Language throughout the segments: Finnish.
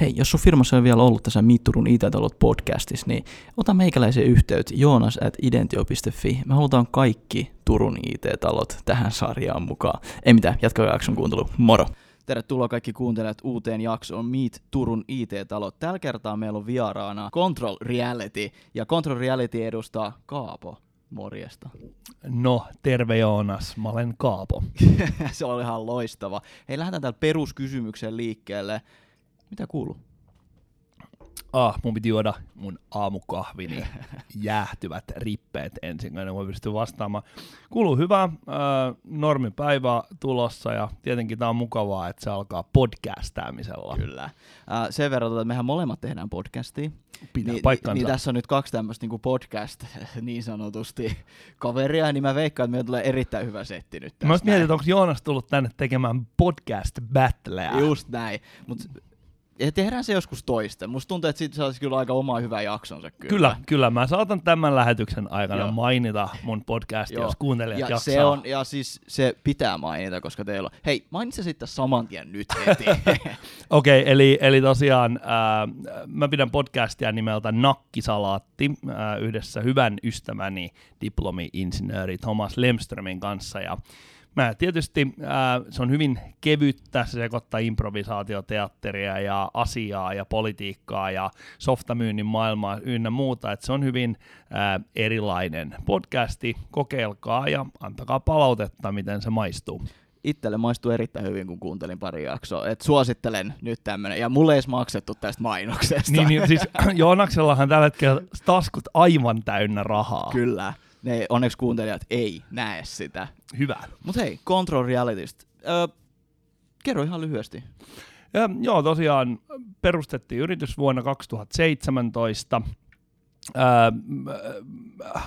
Hei, jos sun firmassa on vielä ollut tässä Mitturun IT-talot podcastissa, niin ota meikäläisen yhteyttä joonas at identio.fi. Me halutaan kaikki Turun IT-talot tähän sarjaan mukaan. Ei mitään, jatkaa jakson kuuntelu. Moro! Tervetuloa kaikki kuuntelijat uuteen jaksoon Meet Turun IT-talot. Tällä kertaa meillä on vieraana Control Reality, ja Control Reality edustaa Kaapo. Morjesta. No, terve Joonas, mä olen Kaapo. Se oli ihan loistava. Hei, lähdetään täällä peruskysymyksen liikkeelle. Mitä kuuluu? Ah, mun piti juoda mun aamukahvini jäähtyvät rippeet ensin, ennen kuin pystyn vastaamaan. Kuuluu hyvä, äh, normipäivä tulossa ja tietenkin tää on mukavaa, että se alkaa podcastaamisella. Kyllä. Äh, sen verran, että mehän molemmat tehdään podcastia. Pitää niin, paikkansa. Niin, tässä on nyt kaksi tämmöistä niin podcast niin sanotusti kaveria, niin mä veikkaan, että meillä tulee erittäin hyvä setti nyt Mä mietin, että onko Joonas tullut tänne tekemään podcast battleä. Just näin, mutta ja tehdään se joskus toista. Musta tuntuu, että siitä saisi kyllä aika oma hyvä jaksonsa. Kyllä, kyllä. kyllä. Mä saatan tämän lähetyksen aikana Joo. mainita mun podcastia, jos kuuntelijat ja jaksaa. Se on, ja siis se pitää mainita, koska teillä on... Hei, mainitse sitten saman tien nyt heti. Okei, okay, eli, eli tosiaan äh, mä pidän podcastia nimeltä Nakkisalaatti äh, yhdessä hyvän ystäväni diplomi-insinööri Thomas Lemströmin kanssa. Ja Mä tietysti, ää, se on hyvin kevyttä, se sekoittaa improvisaatioteatteria ja asiaa ja politiikkaa ja softamyynnin maailmaa ynnä muuta, että se on hyvin ää, erilainen podcasti, kokeilkaa ja antakaa palautetta, miten se maistuu itselle maistuu erittäin hyvin, kun kuuntelin pari jaksoa. Et suosittelen nyt tämmönen. Ja mulle ei edes maksettu tästä mainoksesta. Niin, niin siis Joonaksellahan tällä hetkellä taskut aivan täynnä rahaa. Kyllä ne onneksi kuuntelijat ei näe sitä. Hyvä. Mutta hei, Control Realitystä. Öö, kerro ihan lyhyesti. Ja, joo, tosiaan perustettiin yritys vuonna 2017. Öö,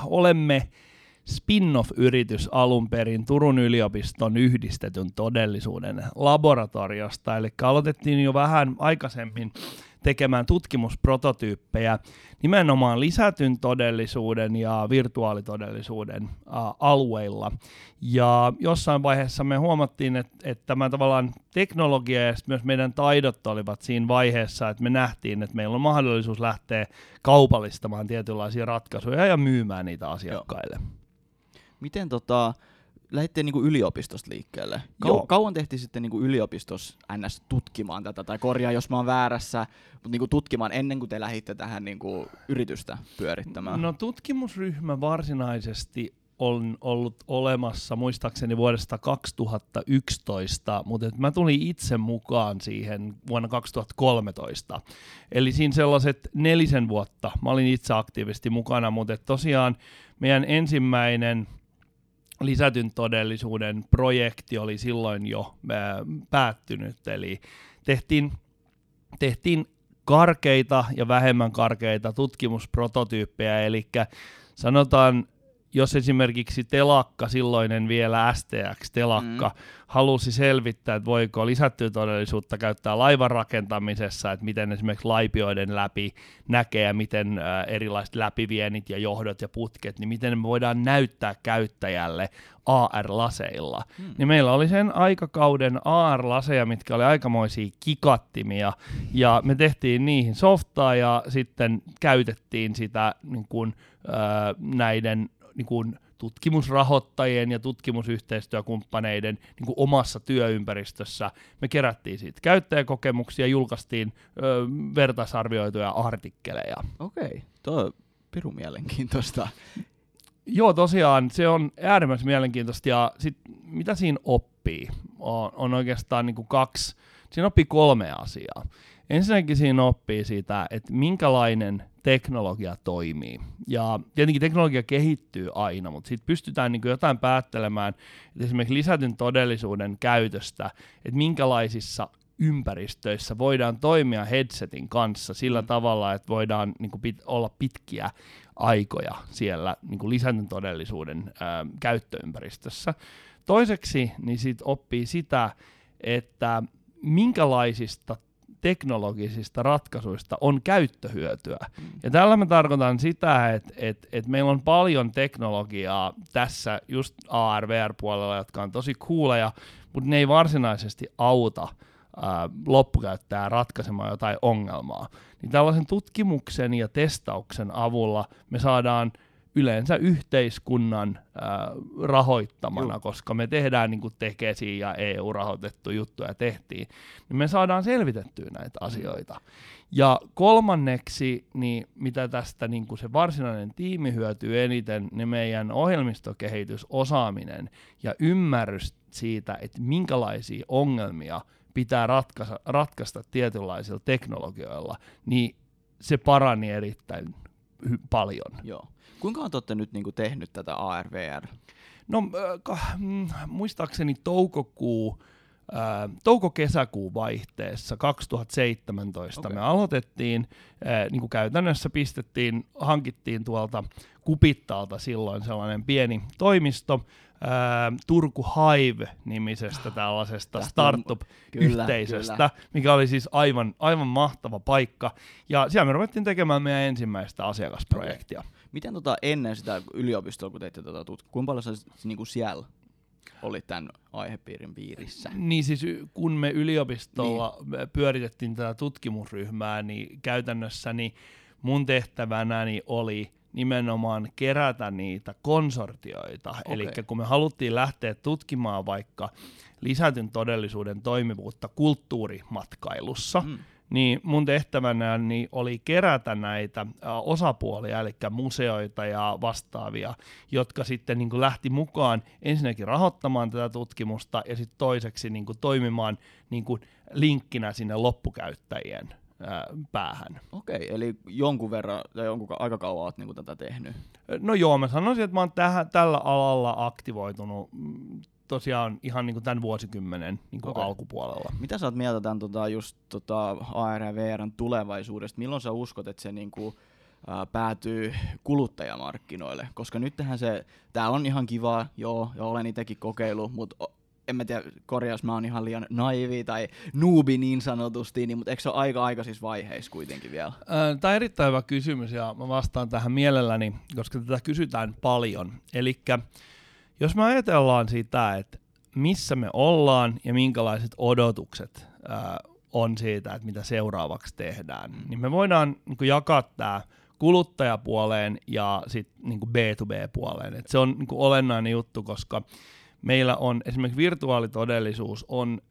olemme spin-off-yritys alun perin Turun yliopiston yhdistetyn todellisuuden laboratoriosta, eli aloitettiin jo vähän aikaisemmin tekemään tutkimusprototyyppejä nimenomaan lisätyn todellisuuden ja virtuaalitodellisuuden alueilla. Ja jossain vaiheessa me huomattiin, että, että tämä tavallaan teknologia ja myös meidän taidot olivat siinä vaiheessa, että me nähtiin, että meillä on mahdollisuus lähteä kaupallistamaan tietynlaisia ratkaisuja ja myymään niitä asiakkaille. Joo. Miten tota, lähditte niin yliopistosta liikkeelle. Kau- Joo. Kauan tehtiin sitten niin yliopistossa NS tutkimaan tätä, tai korjaa jos mä oon väärässä, mutta niin tutkimaan ennen kuin te lähditte tähän niin yritystä pyörittämään? No tutkimusryhmä varsinaisesti on ollut olemassa muistaakseni vuodesta 2011, mutta et mä tulin itse mukaan siihen vuonna 2013. Eli siinä sellaiset nelisen vuotta mä olin itse aktiivisesti mukana, mutta tosiaan meidän ensimmäinen – lisätyn todellisuuden projekti oli silloin jo ää, päättynyt, eli tehtiin, tehtiin karkeita ja vähemmän karkeita tutkimusprototyyppejä, eli sanotaan jos esimerkiksi telakka, silloinen vielä STX-telakka, mm. halusi selvittää, että voiko lisättyä todellisuutta käyttää laivan rakentamisessa, että miten esimerkiksi laipioiden läpi näkee ja miten äh, erilaiset läpivienit ja johdot ja putket, niin miten me voidaan näyttää käyttäjälle AR-laseilla. Mm. Niin meillä oli sen aikakauden AR-laseja, mitkä oli aikamoisia kikattimia, ja me tehtiin niihin softaa ja sitten käytettiin sitä niin kuin, äh, näiden niin kuin tutkimusrahoittajien ja tutkimusyhteistyökumppaneiden niin kuin omassa työympäristössä. Me kerättiin siitä käyttäjäkokemuksia, julkaistiin ö, vertaisarvioituja artikkeleja. Okei, tuo on pirun mielenkiintoista. Joo, tosiaan se on äärimmäisen mielenkiintoista ja sit, mitä siinä oppii on, on oikeastaan niin kuin kaksi, siinä oppii kolme asiaa. Ensinnäkin siinä oppii sitä, että minkälainen teknologia toimii. Ja tietenkin teknologia kehittyy aina, mutta sitten pystytään niin jotain päättelemään, että esimerkiksi lisätyn todellisuuden käytöstä, että minkälaisissa ympäristöissä voidaan toimia headsetin kanssa sillä mm. tavalla, että voidaan niin kuin pit, olla pitkiä aikoja siellä niin kuin lisätyn todellisuuden ää, käyttöympäristössä. Toiseksi niin sit oppii sitä, että minkälaisista teknologisista ratkaisuista on käyttöhyötyä. Mm. Ja tällä mä tarkoitan sitä, että et, et meillä on paljon teknologiaa tässä just AR-VR-puolella, jotka on tosi cooleja, mutta ne ei varsinaisesti auta ää, loppukäyttäjää ratkaisemaan jotain ongelmaa. Niin tällaisen tutkimuksen ja testauksen avulla me saadaan yleensä yhteiskunnan ää, rahoittamana, Joo. koska me tehdään niin kuin Tekesi ja EU-rahoitettu juttuja tehtiin, niin me saadaan selvitettyä näitä asioita. Ja kolmanneksi, niin mitä tästä niin kuin se varsinainen tiimi hyötyy eniten, niin meidän ohjelmistokehitys, osaaminen ja ymmärrys siitä, että minkälaisia ongelmia pitää ratkaista, ratkaista tietynlaisilla teknologioilla, niin se parani erittäin hy- paljon. Joo. Kuinka te olette nyt niinku tehnyt tätä ARVR? No äh, mm, muistaakseni toukokuu, äh, touko-kesäkuun vaihteessa 2017 Okei. me aloitettiin, äh, niin kuin käytännössä pistettiin, hankittiin tuolta Kupittaalta silloin sellainen pieni toimisto, äh, Turku Hive-nimisestä tällaisesta on- startup-yhteisöstä, mikä oli siis aivan, aivan mahtava paikka. Ja siellä me ruvettiin tekemään meidän ensimmäistä asiakasprojektia. Miten tota ennen sitä yliopistoa, kun teitte tota tut- kuinka paljon sä niinku siellä olit tämän aihepiirin piirissä? Niin siis kun me yliopistolla niin. pyöritettiin tätä tutkimusryhmää, niin käytännössä niin mun tehtävänäni oli nimenomaan kerätä niitä konsortioita. Okei. Eli kun me haluttiin lähteä tutkimaan vaikka lisätyn todellisuuden toimivuutta kulttuurimatkailussa, Mm. Niin mun tehtävänäni oli kerätä näitä osapuolia, eli museoita ja vastaavia, jotka sitten niin kuin lähti mukaan ensinnäkin rahoittamaan tätä tutkimusta ja sitten toiseksi niin kuin toimimaan niin kuin linkkinä sinne loppukäyttäjien päähän. Okei, eli jonkun verran tai jonkun ka- aika kauan oot niinku tätä tehnyt. No joo, mä sanoisin, että mä oon tähän, tällä alalla aktivoitunut mm, tosiaan ihan niin kuin tämän vuosikymmenen niin kuin Okei. alkupuolella. Mitä sä oot mieltä tämän tota, just tota AR ja VRn tulevaisuudesta? Milloin sä uskot, että se niinku, ää, päätyy kuluttajamarkkinoille? Koska nythän se, tää on ihan kiva, joo, ja olen itsekin kokeillut, mutta en mä tiedä, korjaus mä oon ihan liian naivi tai nuubi niin sanotusti, niin, mutta eikö se ole aika aikaisissa vaiheissa kuitenkin vielä? Tämä on erittäin hyvä kysymys ja mä vastaan tähän mielelläni, koska tätä kysytään paljon. Eli jos me ajatellaan sitä, että missä me ollaan ja minkälaiset odotukset ää, on siitä, että mitä seuraavaksi tehdään, niin me voidaan niin jakaa tämä kuluttajapuoleen ja sitten niin B2B-puoleen. Et se on niin olennainen juttu, koska meillä on esimerkiksi virtuaalitodellisuus on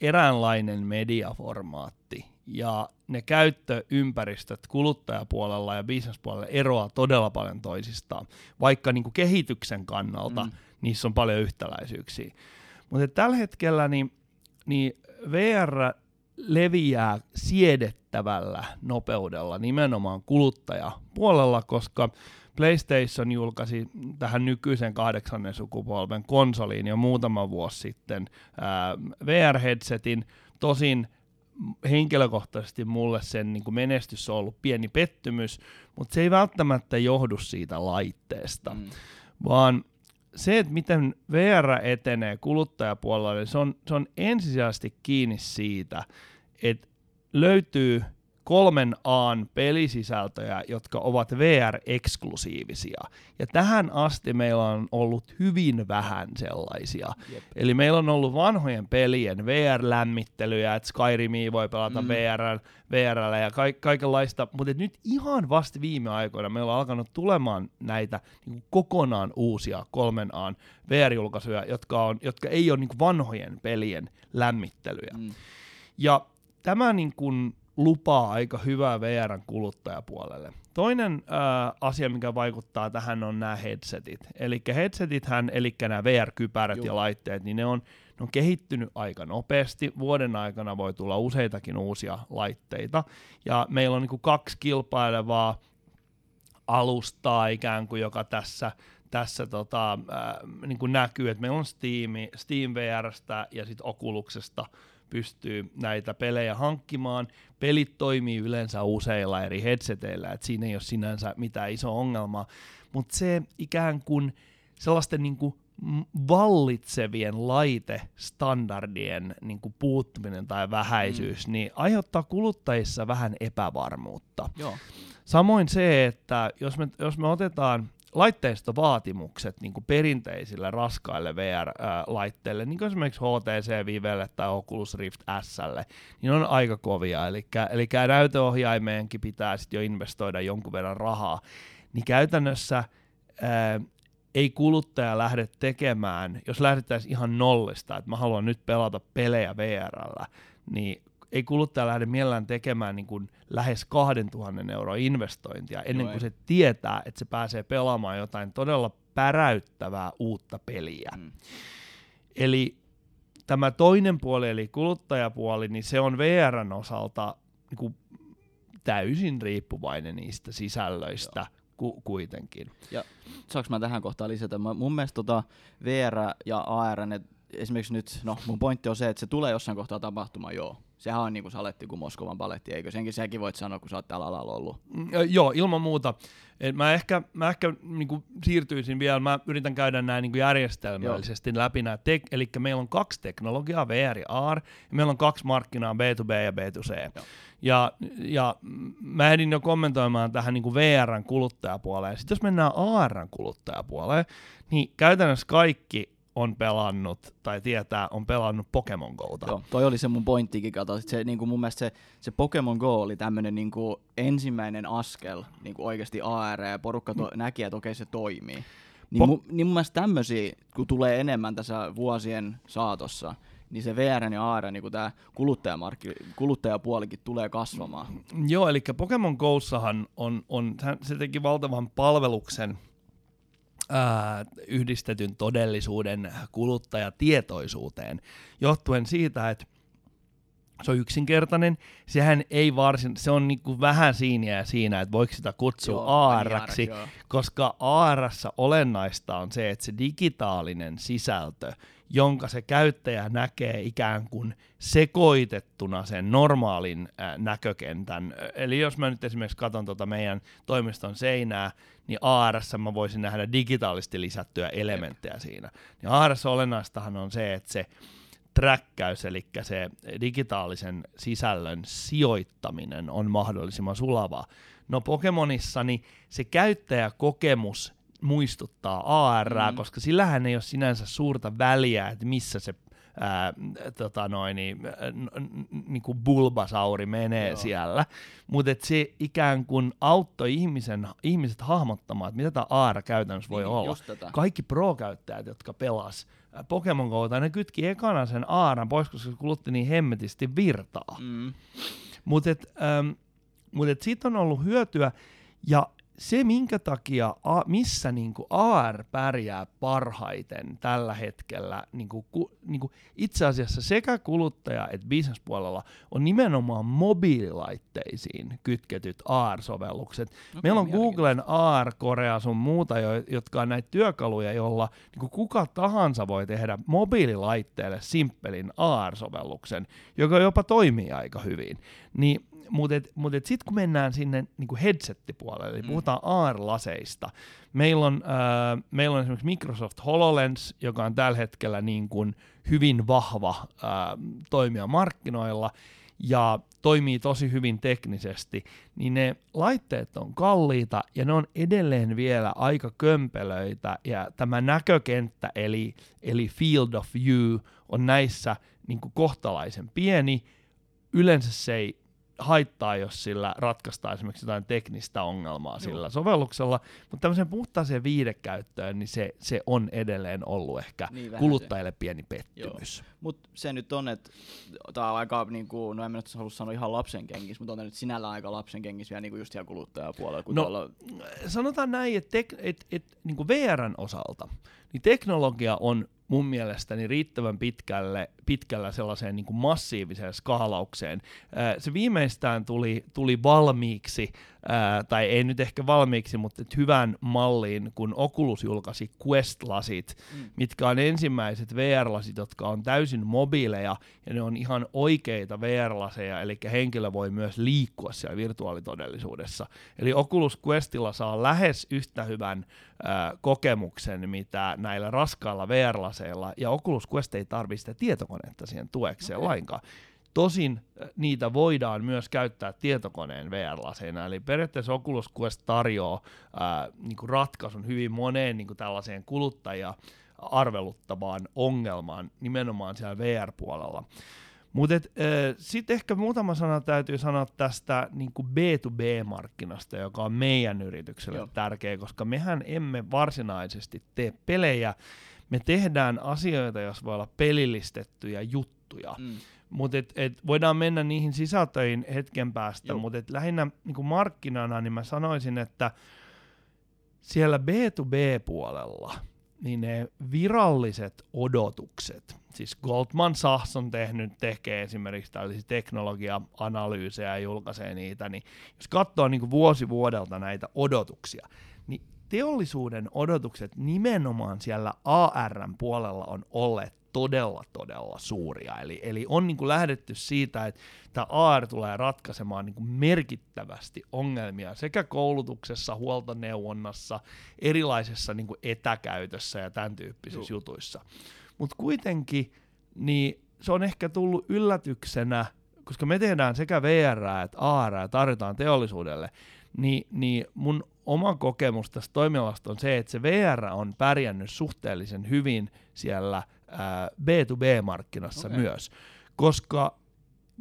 eräänlainen mediaformaatti ja ne käyttöympäristöt kuluttajapuolella ja bisnespuolella eroaa todella paljon toisistaan, vaikka niin kuin kehityksen kannalta Mm. niissä on paljon yhtäläisyyksiä. Mutta tällä hetkellä niin, niin VR leviää siedettävällä nopeudella nimenomaan kuluttajapuolella, koska PlayStation julkaisi tähän nykyisen kahdeksannen sukupolven konsoliin jo muutama vuosi sitten VR-headsetin. Tosin henkilökohtaisesti mulle sen niin kuin menestys on ollut pieni pettymys, mutta se ei välttämättä johdu siitä laitteesta, Mm. vaan se, että miten VR etenee kuluttajapuolella, niin se on, se on ensisijaisesti kiinni siitä, että löytyy kolmen A:n pelisisältöjä, jotka ovat VR-eksklusiivisia. Ja tähän asti meillä on ollut hyvin vähän sellaisia. Jep. Eli meillä on ollut vanhojen pelien VR-lämmittelyjä, että Skyrimia voi pelata Mm. VR, VRllä ja ka- kaikenlaista, mutta nyt ihan vasta viime aikoina meillä on alkanut tulemaan näitä niin kokonaan uusia kolmen A:n VR-julkaisuja, jotka, on, jotka ei ole niin vanhojen pelien lämmittelyjä. Mm. Ja tämä niin kuin lupaa aika hyvää VRn kuluttajapuolelle. Toinen ää, asia, mikä vaikuttaa tähän, on nämä headsetit. Eli headsetithän, eli nämä VR-kypärät ja laitteet, niin ne on, ne on kehittynyt aika nopeasti. Vuoden aikana voi tulla useitakin uusia laitteita. Ja meillä on niin kuin kaksi kilpailevaa alustaa ikään kuin, joka tässä, tässä tota, äh, niin kuin näkyy, että meillä on Steam, Steam VRstä ja sitten Oculuksesta pystyy näitä pelejä hankkimaan. Pelit toimii yleensä useilla eri headseteillä, että siinä ei ole sinänsä mitään iso ongelmaa, mutta se ikään kuin sellaisten niin kuin vallitsevien laitestandardien niin kuin puuttuminen tai vähäisyys, mm. niin aiheuttaa kuluttajissa vähän epävarmuutta. Joo. Samoin se, että jos me, jos me otetaan laitteistovaatimukset niin kuin perinteisille raskaille VR-laitteille, niin kuin esimerkiksi HTC Vivelle tai Oculus Rift Slle, niin on aika kovia. Eli, eli näytöohjaimeenkin pitää sitten jo investoida jonkun verran rahaa. Niin käytännössä ää, ei kuluttaja lähde tekemään, jos lähdettäisiin ihan nollista, että mä haluan nyt pelata pelejä VRllä, niin ei kuluttaja lähde mielellään tekemään niin kuin lähes 2000 euroa investointia ennen kuin se tietää, että se pääsee pelaamaan jotain todella päräyttävää uutta peliä. Mm. Eli tämä toinen puoli, eli kuluttajapuoli, niin se on VRn osalta niin kuin täysin riippuvainen niistä sisällöistä ku- kuitenkin. Ja saanko mä tähän kohtaan lisätä? Mä, mun mielestä tota VR ja AR, ne, esimerkiksi nyt, no mun pointti on se, että se tulee jossain kohtaa tapahtumaan, joo. Sehän on niinku saletti kuin Moskovan paletti, eikö? Senkin säkin voit sanoa, kun sä oot tällä alalla ollut. Mm, joo, ilman muuta. Et mä ehkä, mä ehkä niinku siirtyisin vielä, mä yritän käydä nämä niinku järjestelmällisesti joo. läpi nämä, tek- eli meillä on kaksi teknologiaa, VR ja AR, ja meillä on kaksi markkinaa, B2B ja B2C. Joo. Ja, ja mä edin jo kommentoimaan tähän niin VRn kuluttajapuoleen. Sitten jos mennään ARn kuluttajapuoleen, niin käytännössä kaikki on pelannut tai tietää, on pelannut Pokemon Gota. Joo, toi oli se mun pointtikin, kato. Se, niin kuin mun mielestä se, se Pokemon Go oli tämmöinen niin kuin ensimmäinen askel niin kuin oikeasti AR ja porukka to, mm. näki, että okei se toimii. Niin, po- mu, niin mun mielestä tämmöisiä, kun tulee enemmän tässä vuosien saatossa, niin se VR ja AR, niin tämä kuluttajapuolikin tulee kasvamaan. Joo, eli Pokemon Go'ssahan on, on, se teki valtavan palveluksen yhdistetyn todellisuuden kuluttajatietoisuuteen, johtuen siitä, että se on yksinkertainen, sehän ei varsin, se on niinku vähän siinä ja siinä, että voiko sitä kutsua ARksi, koska ARssa olennaista on se, että se digitaalinen sisältö jonka se käyttäjä näkee ikään kuin sekoitettuna sen normaalin äh, näkökentän. Eli jos mä nyt esimerkiksi katson tuota meidän toimiston seinää, niin AR mä voisin nähdä digitaalisesti lisättyjä elementtejä siinä. Niin AR olennaistahan on se, että se träkkäys, eli se digitaalisen sisällön sijoittaminen on mahdollisimman sulavaa. No Pokemonissa niin se käyttäjäkokemus muistuttaa AR, mm. koska sillähän ei ole sinänsä suurta väliä, että missä se ää, tota noin, niin, niin kuin Bulbasauri menee Joo. siellä, mutta se ikään kuin auttoi ihmisen, ihmiset hahmottamaan, että mitä tämä AR käytännössä voi niin, olla. Kaikki pro-käyttäjät, jotka pelas Pokemon Go, ne kytki ekana sen ARan pois, koska se kulutti niin hemmetisti virtaa. Mm. Mutta ähm, mut siitä on ollut hyötyä, ja se, minkä takia, a, missä niin kuin AR pärjää parhaiten tällä hetkellä, niin kuin, ku, niin kuin itse asiassa sekä kuluttaja- että bisnespuolella on nimenomaan mobiililaitteisiin kytketyt AR-sovellukset. Okay, Meillä on Googlen AR, Korea sun muuta, jotka on näitä työkaluja, joilla niin kuin kuka tahansa voi tehdä mobiililaitteelle simppelin AR-sovelluksen, joka jopa toimii aika hyvin. Niin mutta mut sitten kun mennään sinne niin headset-puolelle, eli mm. puhutaan AR-laseista, meillä on, äh, meillä on esimerkiksi Microsoft HoloLens, joka on tällä hetkellä niin kuin hyvin vahva äh, toimija markkinoilla, ja toimii tosi hyvin teknisesti, niin ne laitteet on kalliita ja ne on edelleen vielä aika kömpelöitä ja tämä näkökenttä eli, eli field of view on näissä niin kuin kohtalaisen pieni. Yleensä se ei haittaa, jos sillä ratkaistaan esimerkiksi jotain teknistä ongelmaa Joo. sillä sovelluksella, mutta tämmöiseen puhtaaseen viidekäyttöön, niin se, se on edelleen ollut ehkä niin kuluttajille se. pieni pettymys. Mutta se nyt on, että tämä on aika, niin kuin, no en mä nyt halua sanoa ihan lapsen kengissä, mutta on nyt sinällä aika lapsen kengissä vielä niin kuin just siellä kuluttajapuolella. no, tuolla... sanotaan näin, että et, et, et, niin VRn osalta, niin teknologia on mun mielestäni riittävän pitkälle, pitkällä sellaiseen niin kuin massiiviseen skaalaukseen. Se viimeistään tuli, tuli valmiiksi ää, tai ei nyt ehkä valmiiksi, mutta hyvän malliin, kun Oculus julkaisi Quest-lasit, mm. mitkä on ensimmäiset VR-lasit, jotka on täysin mobiileja, ja ne on ihan oikeita VR-laseja, eli henkilö voi myös liikkua siellä virtuaalitodellisuudessa. Eli Oculus Questilla saa lähes yhtä hyvän ää, kokemuksen, mitä näillä raskailla VR-laseilla, ja Oculus Quest ei tarvitse sitä tietokonetta siihen tuekseen okay. lainkaan Tosin äh, niitä voidaan myös käyttää tietokoneen VR-laseina, eli periaatteessa Oculus Quest tarjoaa ää, niin kuin ratkaisun hyvin moneen niin kuin tällaiseen kuluttaja arveluttavaan ongelmaan nimenomaan siellä VR-puolella. Mutta sitten ehkä muutama sana täytyy sanoa tästä niin kuin B2B-markkinasta, joka on meidän yritykselle Joo. tärkeä, koska mehän emme varsinaisesti tee pelejä, me tehdään asioita, jos voi olla pelillistettyjä juttuja. Mm. Mutta et, et voidaan mennä niihin sisältöihin hetken päästä, mutta lähinnä niin markkinana niin mä sanoisin, että siellä B2B-puolella – niin ne viralliset odotukset, siis Goldman Sachs on tehnyt, tekee esimerkiksi tällaisia teknologia-analyysejä ja julkaisee niitä, niin jos katsoo niin vuosi vuodelta näitä odotuksia, niin teollisuuden odotukset nimenomaan siellä ARn puolella on olleet todella, todella suuria. Eli, eli on niin kuin lähdetty siitä, että tämä AR tulee ratkaisemaan niin kuin merkittävästi ongelmia sekä koulutuksessa, huoltoneuvonnassa, erilaisessa niin kuin etäkäytössä ja tämän tyyppisissä Juh. jutuissa. Mutta kuitenkin niin se on ehkä tullut yllätyksenä, koska me tehdään sekä VR että AR tarjotaan teollisuudelle, niin, niin mun oma kokemus tästä toimialasta on se, että se VR on pärjännyt suhteellisen hyvin siellä B2B-markkinassa okay. myös, koska,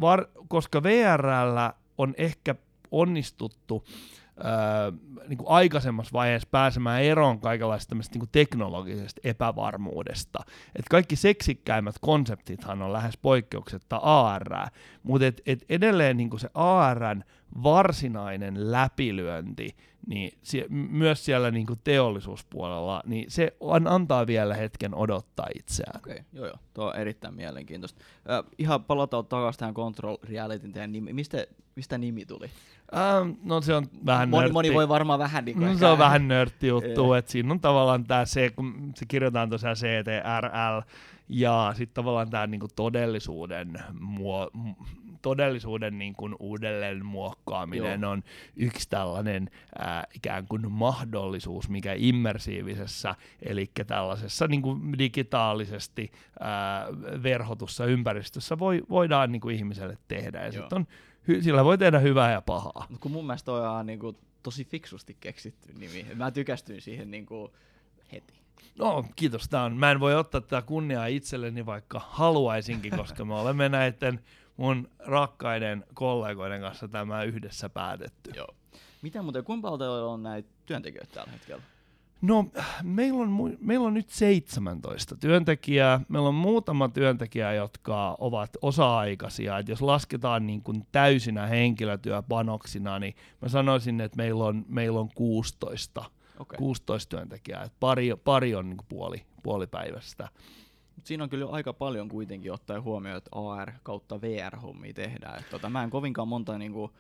var, koska VRllä on ehkä onnistuttu ää, niin kuin aikaisemmassa vaiheessa pääsemään eroon kaikenlaista niin teknologisesta epävarmuudesta. Et kaikki seksikkäimmät konseptithan on lähes poikkeuksetta AR, mutta et, et edelleen niin kuin se ARn varsinainen läpilyönti, niin sie, myös siellä niin kuin teollisuuspuolella, niin se on, antaa vielä hetken odottaa itseään. Okei, okay, joo joo, tuo on erittäin mielenkiintoista. Äh, ihan palataan takaisin tähän Control Realityn. Mistä, mistä nimi tuli? Ähm, no se on vähän moni, nörtti. moni voi varmaan vähän niin no, se on vähän nörtti juttu, että siinä on tavallaan tämä se, kun se kirjoitetaan tosiaan CTRL, ja sitten tavallaan tämä niinku todellisuuden muo, todellisuuden niin kuin uudelleen muokkaaminen Joo. on yksi tällainen ää, ikään kuin mahdollisuus, mikä immersiivisessä, eli tällaisessa niin kuin digitaalisesti ää, verhotussa ympäristössä voi, voidaan niin kuin ihmiselle tehdä. Ja sit on, hy, sillä voi tehdä hyvää ja pahaa. Mut kun mun mielestä toi on niin kuin, tosi fiksusti keksitty nimi. Mä tykästyin siihen niin kuin, heti. No, kiitos. Tää on, mä en voi ottaa tätä kunniaa itselleni, vaikka haluaisinkin, koska me olemme näiden mun rakkaiden kollegoiden kanssa tämä yhdessä päätetty. Joo. Mitä muuten, paljon on näitä työntekijöitä tällä hetkellä? No, meillä on, meillä on nyt 17 työntekijää. Meillä on muutama työntekijä, jotka ovat osa-aikaisia. Et jos lasketaan niin kuin täysinä henkilötyöpanoksina, niin mä sanoisin, että meillä on, meillä on 16, okay. 16 työntekijää. Et pari, pari on niin kuin puoli, puolipäivästä. Mut siinä on kyllä aika paljon kuitenkin ottaa huomioon, että AR kautta VR-hommia tehdään. Et tota, mä en kovinkaan monta niinku,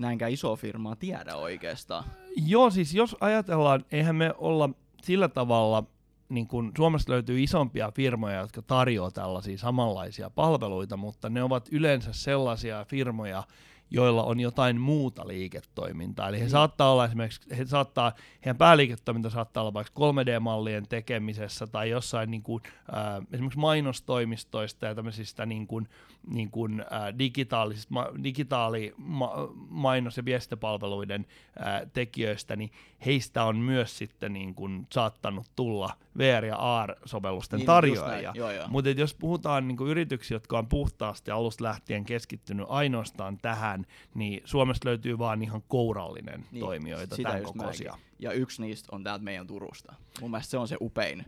näinkään isoa firmaa tiedä oikeastaan. Joo, siis jos ajatellaan, eihän me olla sillä tavalla, niin kun Suomessa löytyy isompia firmoja, jotka tarjoaa tällaisia samanlaisia palveluita, mutta ne ovat yleensä sellaisia firmoja, joilla on jotain muuta liiketoimintaa. Eli he mm. saattaa olla esimerkiksi, he saattaa, heidän pääliiketoiminta saattaa olla vaikka 3D-mallien tekemisessä tai jossain niin kuin, äh, esimerkiksi mainostoimistoista ja tämmöisistä niin kuin, niin kuin, äh, digitaalisista, ma, digitaali ma, mainos- ja viestintäpalveluiden äh, tekijöistä, niin heistä on myös sitten niin kuin saattanut tulla VR- ja AR-sovellusten niin, tarjoajia. Mutta jos puhutaan niin kuin yrityksiä, jotka on puhtaasti alusta lähtien keskittynyt ainoastaan tähän, niin Suomesta löytyy vaan ihan kourallinen niin, toimijoita tämän kokoisia. Ja yksi niistä on täältä meidän Turusta. Mun mielestä se on se upein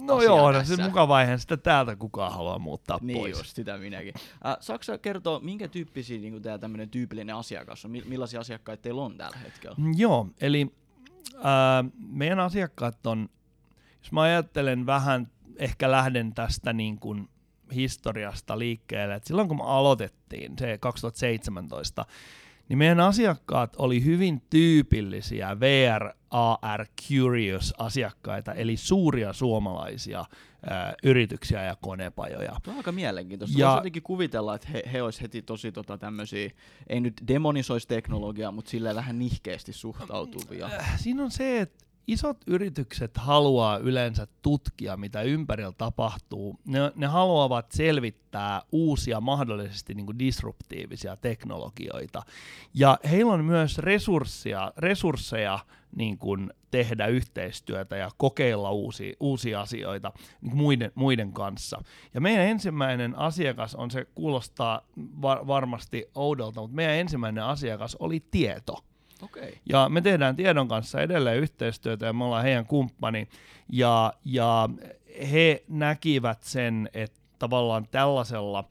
No joo, no se mukava eihän sitä täältä kukaan haluaa muuttaa niin pois. Just, sitä minäkin. Äh, Saksa kertoo, minkä tyyppisiä niin tämä tämmöinen tyypillinen asiakas on? Millaisia asiakkaita teillä on tällä hetkellä? Mm, joo, eli äh, meidän asiakkaat on jos mä ajattelen vähän, ehkä lähden tästä niin kuin historiasta liikkeelle, että silloin kun me aloitettiin, se 2017, niin meidän asiakkaat oli hyvin tyypillisiä VR, AR, Curious asiakkaita, eli suuria suomalaisia ää, yrityksiä ja konepajoja. Tuo on aika mielenkiintoista. Ja, Voisi jotenkin kuvitella, että he, he olisivat heti tosi tota, tämmöisiä, ei nyt demonisoisi teknologiaa, mutta sillä vähän nihkeästi suhtautuvia. Siinä on se, että isot yritykset haluaa yleensä tutkia, mitä ympärillä tapahtuu. Ne, ne haluavat selvittää uusia, mahdollisesti niin kuin disruptiivisia teknologioita. Ja heillä on myös resursseja, resursseja niin kuin tehdä yhteistyötä ja kokeilla uusia, uusia asioita niin muiden, muiden kanssa. Ja meidän ensimmäinen asiakas on, se kuulostaa var, varmasti oudolta, mutta meidän ensimmäinen asiakas oli tieto. Okay. Ja me tehdään tiedon kanssa edelleen yhteistyötä ja me ollaan heidän kumppani. Ja, ja he näkivät sen, että tavallaan tällaisella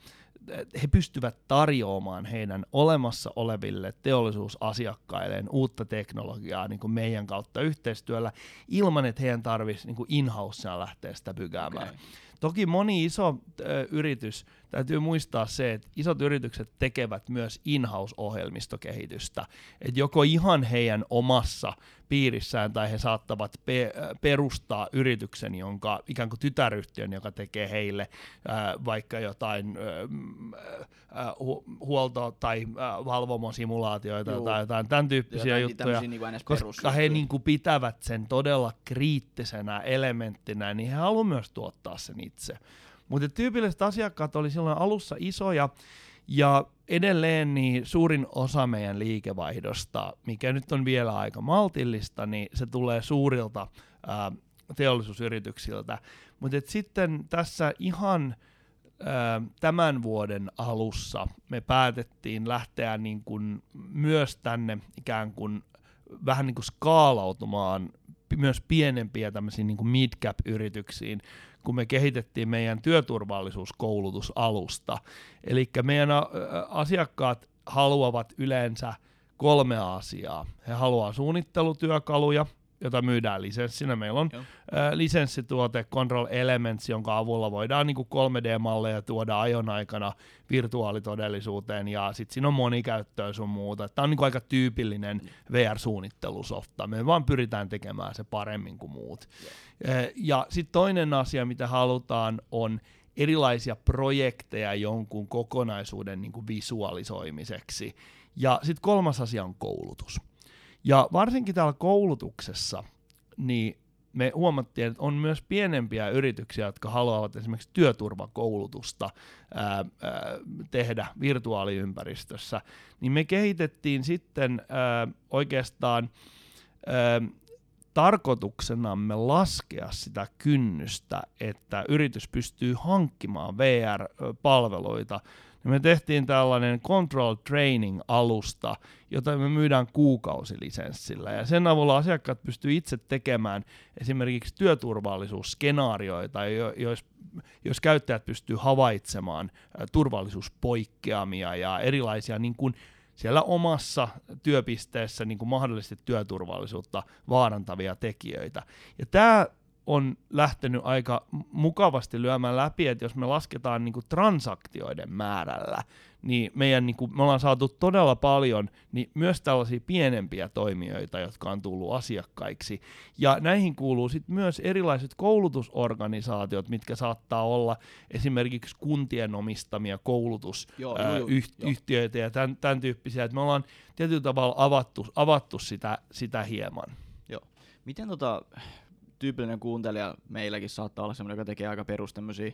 he pystyvät tarjoamaan heidän olemassa oleville teollisuusasiakkailleen uutta teknologiaa niin kuin meidän kautta yhteistyöllä ilman, että heidän tarvitsisi niin in lähteä sitä pykäämään. Okay. Toki moni iso ö, yritys, täytyy muistaa se, että isot yritykset tekevät myös in-house-ohjelmistokehitystä. Että joko ihan heidän omassa piirissään tai he saattavat pe- perustaa yrityksen, jonka ikään kuin tytäryhtiön, joka tekee heille ää, vaikka jotain ää, hu- huolto- tai ää, valvomosimulaatioita Juu. tai jotain tämän tyyppisiä jotain juttuja, niin koska he niin kuin pitävät sen todella kriittisenä elementtinä, niin he haluavat myös tuottaa sen itse. Mutta tyypilliset asiakkaat oli silloin alussa isoja, ja edelleen niin suurin osa meidän liikevaihdosta, mikä nyt on vielä aika maltillista, niin se tulee suurilta ää, teollisuusyrityksiltä. Mutta sitten tässä ihan ää, tämän vuoden alussa me päätettiin lähteä niin kun myös tänne ikään kuin vähän niin kuin skaalautumaan myös pienempiä tämmöisiin niin mid-cap-yrityksiin, kun me kehitettiin meidän työturvallisuuskoulutusalusta. Eli meidän asiakkaat haluavat yleensä kolme asiaa. He haluaa suunnittelutyökaluja, jota myydään lisenssinä. Meillä on ää, lisenssituote Control Elements, jonka avulla voidaan niin 3D-malleja tuoda ajon aikana virtuaalitodellisuuteen, ja sitten siinä on monikäyttöä sun muuta. Tämä on niin aika tyypillinen VR-suunnittelusofta. Me vaan pyritään tekemään se paremmin kuin muut. Yeah. Ja sitten toinen asia, mitä halutaan, on erilaisia projekteja jonkun kokonaisuuden niin kuin visualisoimiseksi. Ja sitten kolmas asia on koulutus. Ja varsinkin täällä koulutuksessa, niin me huomattiin, että on myös pienempiä yrityksiä, jotka haluavat esimerkiksi työturvakoulutusta ää, ää, tehdä virtuaaliympäristössä, niin me kehitettiin sitten ää, oikeastaan ää, tarkoituksenamme laskea sitä kynnystä, että yritys pystyy hankkimaan VR-palveluita me tehtiin tällainen Control Training-alusta, jota me myydään kuukausilisenssillä. Ja sen avulla asiakkaat pystyy itse tekemään esimerkiksi työturvallisuusskenaarioita, jos, jos käyttäjät pystyy havaitsemaan turvallisuuspoikkeamia ja erilaisia niin kuin siellä omassa työpisteessä niin kuin mahdollisesti työturvallisuutta vaarantavia tekijöitä. Ja tämä on lähtenyt aika mukavasti lyömään läpi, että jos me lasketaan niin kuin transaktioiden määrällä, niin meidän, niin kuin, me ollaan saatu todella paljon niin myös tällaisia pienempiä toimijoita, jotka on tullut asiakkaiksi. Ja näihin kuuluu sitten myös erilaiset koulutusorganisaatiot, mitkä saattaa olla esimerkiksi kuntien omistamia koulutusyhtiöitä ja tämän, tämän tyyppisiä. Että me ollaan tietyllä tavalla avattu, avattu sitä, sitä hieman. Joo. Miten tota, tyypillinen kuuntelija meilläkin saattaa olla semmoinen, joka tekee aika perus tämmöisiä,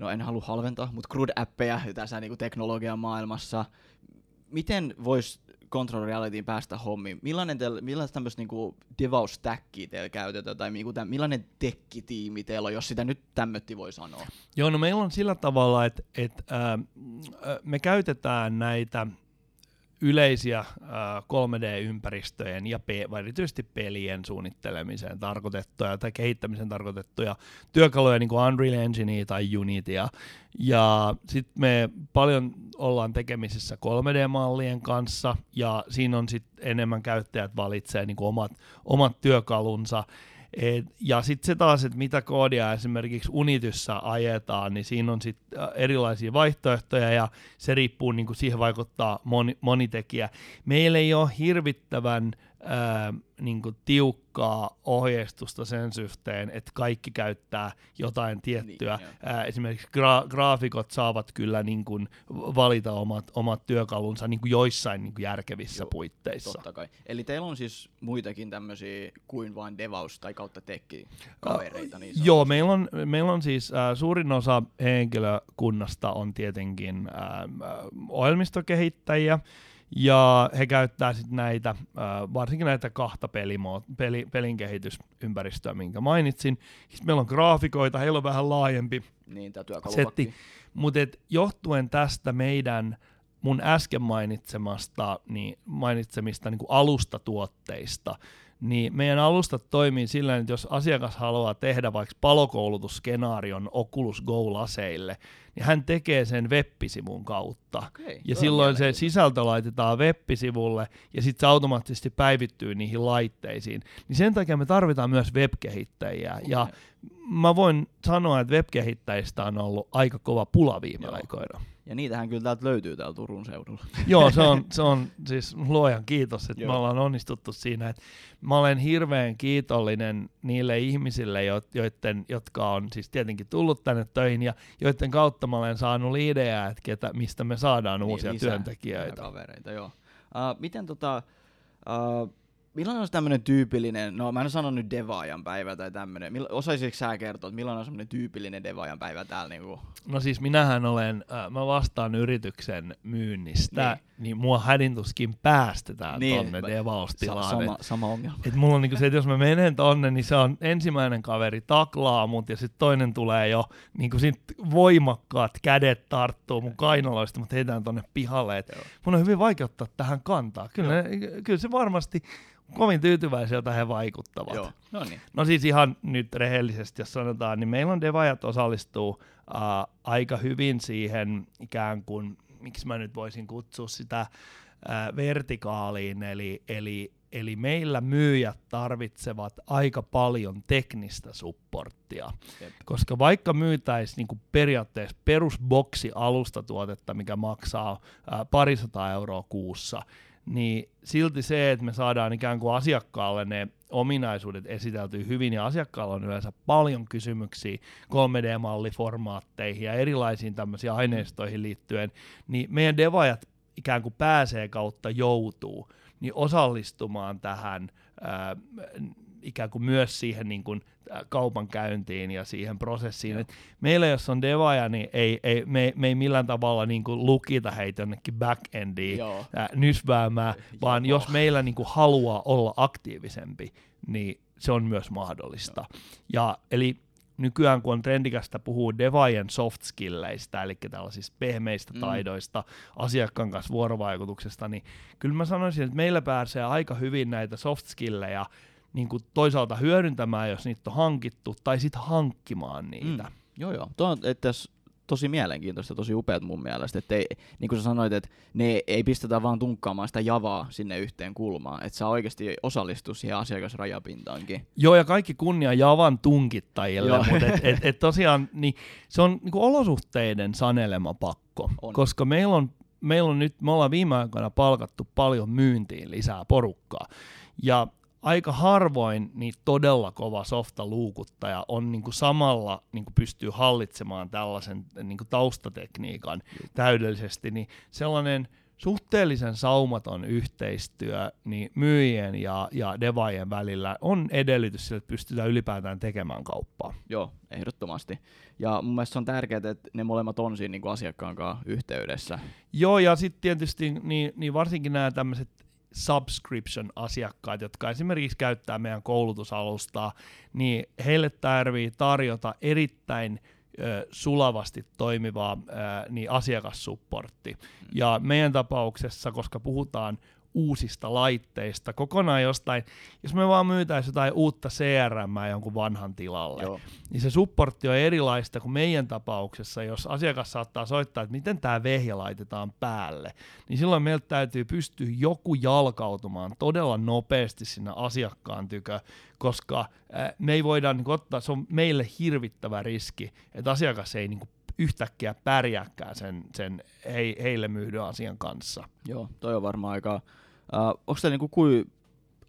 no en halua halventaa, mutta CRUD-appeja tässä niin kuin teknologian maailmassa. Miten voisi Control Realityin päästä hommiin? Millainen, teillä, millaista tämmöistä niinku devaus-stackia teillä käytetään, tai niinku tämän, millainen tekkitiimi teillä on, jos sitä nyt tämmötti voi sanoa? Joo, no meillä on sillä tavalla, että et, äh, me käytetään näitä yleisiä äh, 3D-ympäristöjen ja pe- erityisesti pelien suunnittelemiseen tarkoitettuja tai kehittämisen tarkoitettuja työkaluja, niin kuin Unreal Enginea tai Unitya. Ja sitten me paljon ollaan tekemisissä 3D-mallien kanssa, ja siinä on sitten enemmän käyttäjät valitsee niin kuin omat, omat työkalunsa. Et, ja sitten se taas, että mitä koodia esimerkiksi Unityssä ajetaan, niin siinä on sitten äh, erilaisia vaihtoehtoja ja se riippuu, niin kuin siihen vaikuttaa moni, moni tekijä. Meillä ei ole hirvittävän ää, niin kuin tiukkaa ohjeistusta sen suhteen, että kaikki käyttää jotain tiettyä. Niin, ää, esimerkiksi gra- graafikot saavat kyllä niin kuin valita omat, omat työkalunsa niin kuin joissain niin kuin järkevissä Joo, puitteissa. Totta kai. Eli teillä on siis muitakin tämmöisiä kuin vain devaus tai kautta tekki kavereita. Niin Joo, meillä on, meillä on siis äh, suurin osa henkilökunnasta on tietenkin äh, ohjelmistokehittäjiä, ja he käyttää sitten näitä, varsinkin näitä kahta pelimo- peli, pelin kehitysympäristöä, minkä mainitsin. Sitten meillä on graafikoita, heillä on vähän laajempi Niin, setti, mutta johtuen tästä meidän mun äsken mainitsemasta, niin mainitsemista niin kuin alustatuotteista, niin meidän alustat toimii sillä, että jos asiakas haluaa tehdä vaikka palokoulutusskenaarion Oculus Go-laseille, niin hän tekee sen web-sivun kautta. Okei, Ja silloin se sisältö laitetaan web-sivulle ja sitten se automaattisesti päivittyy niihin laitteisiin. Niin sen takia me tarvitaan myös web-kehittäjiä. Ja Okei. Mä voin sanoa, että web-kehittäjistä on ollut aika kova pula viime Joo. aikoina. Ja niitähän kyllä täältä löytyy täällä Turun seudulla. Joo, se on, se on siis luojan kiitos, että me Joo. ollaan onnistuttu siinä. Että mä olen hirveän kiitollinen niille ihmisille, jo- joiden, jotka on siis tietenkin tullut tänne töihin ja joiden kautta mä olen saanut liidejä, että ketä, mistä me saadaan uusia Niin, lisää- työntekijöitä. kavereita, joo. Uh, miten tota, uh, millainen olisi tämmöinen tyypillinen, no mä en sano nyt devaajan päivä tai tämmöinen, Mill- osaisitko sä kertoa, että millainen on semmoinen tyypillinen devaajan päivä täällä niinku? No siis minähän olen, äh, mä vastaan yrityksen myynnistä, niin, niin mua hädintuskin päästetään niin, tonne devaustilaan. Sa- sama, sama ongelma. Et mulla on niinku se, että jos mä menen tonne, niin se on ensimmäinen kaveri taklaa mut ja sitten toinen tulee jo niinku sit voimakkaat kädet tarttuu mun kainaloista, mut heitään tonne pihalle. Et Joo. mun on hyvin vaikea ottaa tähän kantaa. Kyllä, ne, kyllä se varmasti kovin tyytyväiseltä he vaikuttavat. Joo, no niin. No siis ihan nyt rehellisesti, jos sanotaan, niin meillä on devajat osallistuu äh, aika hyvin siihen ikään kuin, miksi mä nyt voisin kutsua sitä äh, vertikaaliin, eli, eli, eli meillä myyjät tarvitsevat aika paljon teknistä supporttia, Jep. koska vaikka myytäisiin niin periaatteessa perusboksi alustatuotetta, mikä maksaa äh, parisataa euroa kuussa, niin silti se, että me saadaan ikään kuin asiakkaalle ne ominaisuudet esiteltyä hyvin, ja asiakkaalla on yleensä paljon kysymyksiä 3D-malliformaatteihin ja erilaisiin tämmöisiin aineistoihin liittyen, niin meidän devaajat ikään kuin pääsee kautta joutuu, niin osallistumaan tähän ää, ikään kuin myös siihen niin kuin, ää, kaupankäyntiin ja siihen prosessiin. Joo. Et meillä jos on devaaja, niin ei, ei, me, me ei millään tavalla niin kuin lukita heitä jonnekin backendiin ää, nysväämään, vaan Joo. jos meillä niin kuin haluaa olla aktiivisempi, niin se on myös mahdollista. Ja eli nykyään kun on trendikästä puhua devaajan soft skilleistä, eli tällaisista pehmeistä mm. taidoista, asiakkaan kanssa vuorovaikutuksesta, niin kyllä mä sanoisin, että meillä pääsee aika hyvin näitä soft skillejä niin kuin toisaalta hyödyntämään, jos niitä on hankittu, tai sitten hankkimaan niitä. Mm. Joo, joo. Tuo on että tosi mielenkiintoista, tosi upeat mun mielestä. Että ei, niin kuin sä sanoit, että ne ei pistetä vaan tunkkaamaan sitä javaa sinne yhteen kulmaan. Että saa oikeasti osallistua siihen asiakasrajapintaankin. Joo, ja kaikki kunnia Javan tunkittajille, mutta et, et, et tosiaan niin se on niin olosuhteiden sanelema pakko, On. koska meillä on, meillä on nyt, me ollaan viime aikoina palkattu paljon myyntiin lisää porukkaa, ja aika harvoin niin todella kova softa-luukuttaja on niin kuin samalla niin kuin pystyy hallitsemaan tällaisen niin kuin taustatekniikan täydellisesti, niin sellainen suhteellisen saumaton yhteistyö niin myyjien ja, ja devaajien välillä on edellytys sille, että pystytään ylipäätään tekemään kauppaa. Joo, ehdottomasti. Ja mun mielestä se on tärkeää, että ne molemmat on siinä niin kuin asiakkaan kanssa yhteydessä. Joo, ja sitten tietysti niin, niin varsinkin nämä tämmöiset subscription-asiakkaat, jotka esimerkiksi käyttää meidän koulutusalustaa, niin heille tarvii tarjota erittäin sulavasti toimivaa ö, niin asiakassupportti. Ja meidän tapauksessa, koska puhutaan uusista laitteista, kokonaan jostain, jos me vaan myytäisiin jotain uutta CRM jonkun vanhan tilalle, Joo. niin se supportti on erilaista kuin meidän tapauksessa, jos asiakas saattaa soittaa, että miten tämä vehje laitetaan päälle, niin silloin meiltä täytyy pystyä joku jalkautumaan todella nopeasti sinne asiakkaan tykö, koska me ei voida niin ottaa, se on meille hirvittävä riski, että asiakas ei niin yhtäkkiä pärjääkään sen, sen hei, heille myydyn asian kanssa. Joo, toi on varmaan aika... Uh, onko teillä niinku kui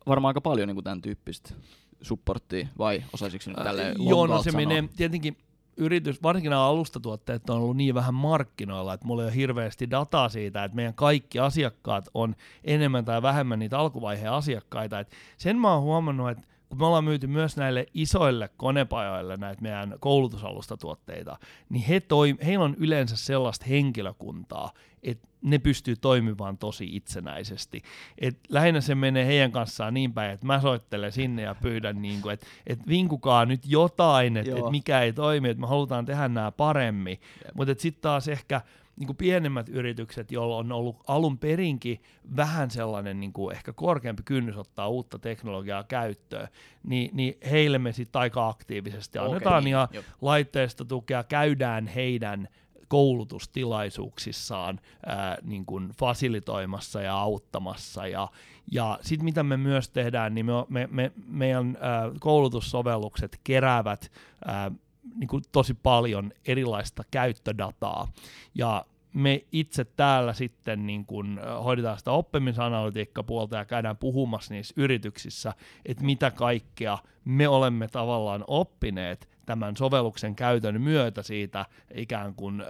varmaan aika paljon niin tämän tyyppistä supporttia, vai osaisitko nyt tälle Joo, no se menee tietenkin yritys, varsinkin nämä alustatuotteet on ollut niin vähän markkinoilla, että mulla ei ole hirveästi dataa siitä, että meidän kaikki asiakkaat on enemmän tai vähemmän niitä alkuvaiheen asiakkaita. Et sen mä oon huomannut, että kun me ollaan myyty myös näille isoille konepajoille näitä meidän koulutusalustatuotteita, niin he toi, heillä on yleensä sellaista henkilökuntaa, että ne pystyy toimimaan tosi itsenäisesti. Et lähinnä se menee heidän kanssaan niin päin, että mä soittelen sinne ja pyydän, niin kuin, että et vinkukaa nyt jotain, että et mikä ei toimi, että me halutaan tehdä nämä paremmin. Mutta sitten taas ehkä niin kuin pienemmät yritykset, joilla on ollut alun perinkin vähän sellainen niin kuin ehkä korkeampi kynnys ottaa uutta teknologiaa käyttöön, niin, niin heille me sitten aika aktiivisesti annetaan okay, ja niin, laitteista tukea, käydään heidän koulutustilaisuuksissaan ää, niin kuin fasilitoimassa ja auttamassa. Ja, ja sitten mitä me myös tehdään, niin me, me, me, meidän ää, koulutussovellukset keräävät ää, niin kuin tosi paljon erilaista käyttödataa. Ja me itse täällä sitten niin kun hoidetaan sitä oppimisanalytiikkapuolta ja käydään puhumassa niissä yrityksissä, että mitä kaikkea me olemme tavallaan oppineet tämän sovelluksen käytön myötä siitä ikään kuin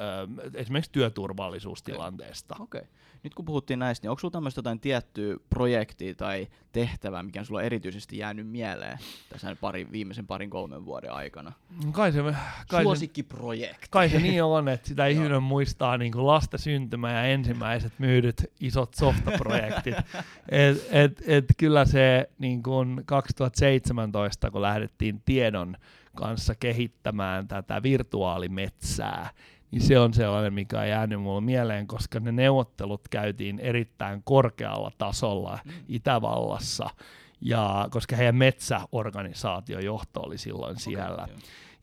esimerkiksi työturvallisuustilanteesta. Okei. Okay. Nyt kun puhuttiin näistä, niin onko sinulla tämmöistä jotain tiettyä projektia tai tehtävää, mikä on sulla erityisesti jäänyt mieleen tässä pari, viimeisen parin kolmen vuoden aikana? Kai se, kai Suosikkiprojekti. Kai se niin on, että sitä ihminen muistaa niin kuin lasta syntymä ja ensimmäiset myydyt isot softaprojektit. et, et, et kyllä se niin kuin 2017, kun lähdettiin tiedon kanssa kehittämään tätä virtuaalimetsää, niin se on sellainen, mikä on jäänyt mulle mieleen, koska ne neuvottelut käytiin erittäin korkealla tasolla mm. Itävallassa, ja koska heidän metsäorganisaatiojohto oli silloin okay, siellä.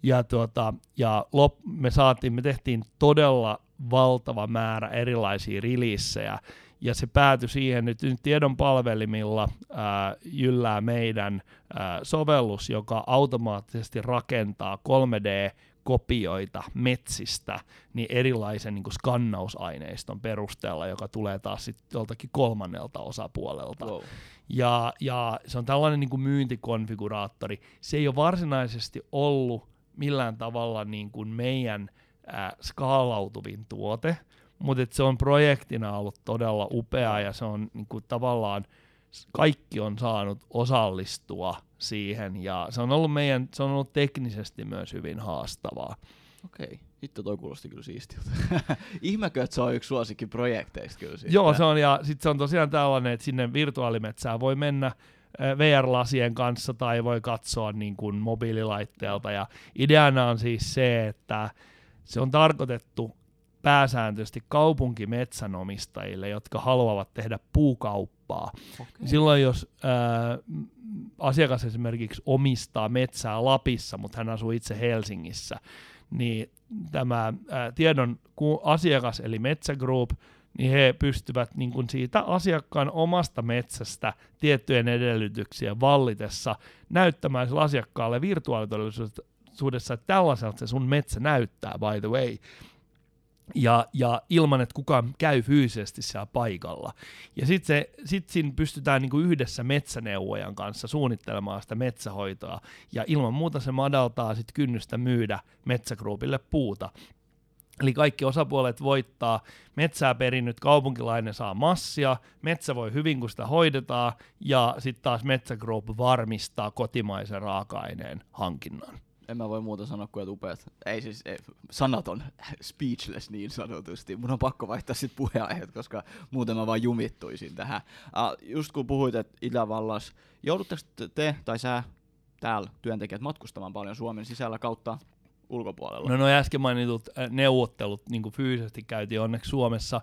Ja, tuota, ja lop, me saatiin, me tehtiin todella valtava määrä erilaisia releasejä, ja se päätyi siihen, nyt, nyt tiedon palvelimilla ää, jyllää meidän ää, sovellus, joka automaattisesti rakentaa 3D kopioita metsistä niin erilaisen niin kuin skannausaineiston perusteella, joka tulee taas sit joltakin kolmannelta osapuolelta. Wow. Ja, ja se on tällainen niin kuin myyntikonfiguraattori. Se ei ole varsinaisesti ollut millään tavalla niin kuin meidän ää, skaalautuvin tuote, mutta se on projektina ollut todella upea ja se on niin kuin, tavallaan kaikki on saanut osallistua siihen ja se on ollut meidän, se on ollut teknisesti myös hyvin haastavaa. Okei. Hitto toi kuulosti kyllä siistiltä. Ihmäkö, että se on yksi suosikki projekteista kyllä siitä. Joo, se on, ja sitten se on tosiaan tällainen, että sinne virtuaalimetsään voi mennä VR-lasien kanssa tai voi katsoa niin kuin mobiililaitteelta. Ja ideana on siis se, että se on tarkoitettu pääsääntöisesti kaupunkimetsänomistajille, jotka haluavat tehdä puukauppaa. Okay. Silloin jos ää, asiakas esimerkiksi omistaa metsää Lapissa, mutta hän asuu itse Helsingissä, niin tämä ää, tiedon asiakas eli Metsä Group, niin he pystyvät niin kuin siitä asiakkaan omasta metsästä tiettyjen edellytyksien vallitessa näyttämään sille asiakkaalle virtuaalitodellisuudessa, että tällaiselta se sun metsä näyttää, by the way ja, ja ilman, että kukaan käy fyysisesti siellä paikalla. Ja sitten sit siinä pystytään niinku yhdessä metsäneuvojan kanssa suunnittelemaan sitä metsähoitoa, ja ilman muuta se madaltaa sit kynnystä myydä metsägruupille puuta. Eli kaikki osapuolet voittaa, metsää perinnyt kaupunkilainen saa massia, metsä voi hyvin kun sitä hoidetaan, ja sitten taas Metsägroup varmistaa kotimaisen raaka-aineen hankinnan en mä voi muuta sanoa kuin, että upeat. Ei siis, ei, sanaton, speechless niin sanotusti. Mun on pakko vaihtaa sit puheenaiheet, koska muuten mä vaan jumittuisin tähän. Uh, just kun puhuit, että Itävallas, joudutteko te tai sä täällä työntekijät matkustamaan paljon Suomen sisällä kautta ulkopuolella? No no äsken mainitut neuvottelut niin fyysisesti käytiin onneksi Suomessa.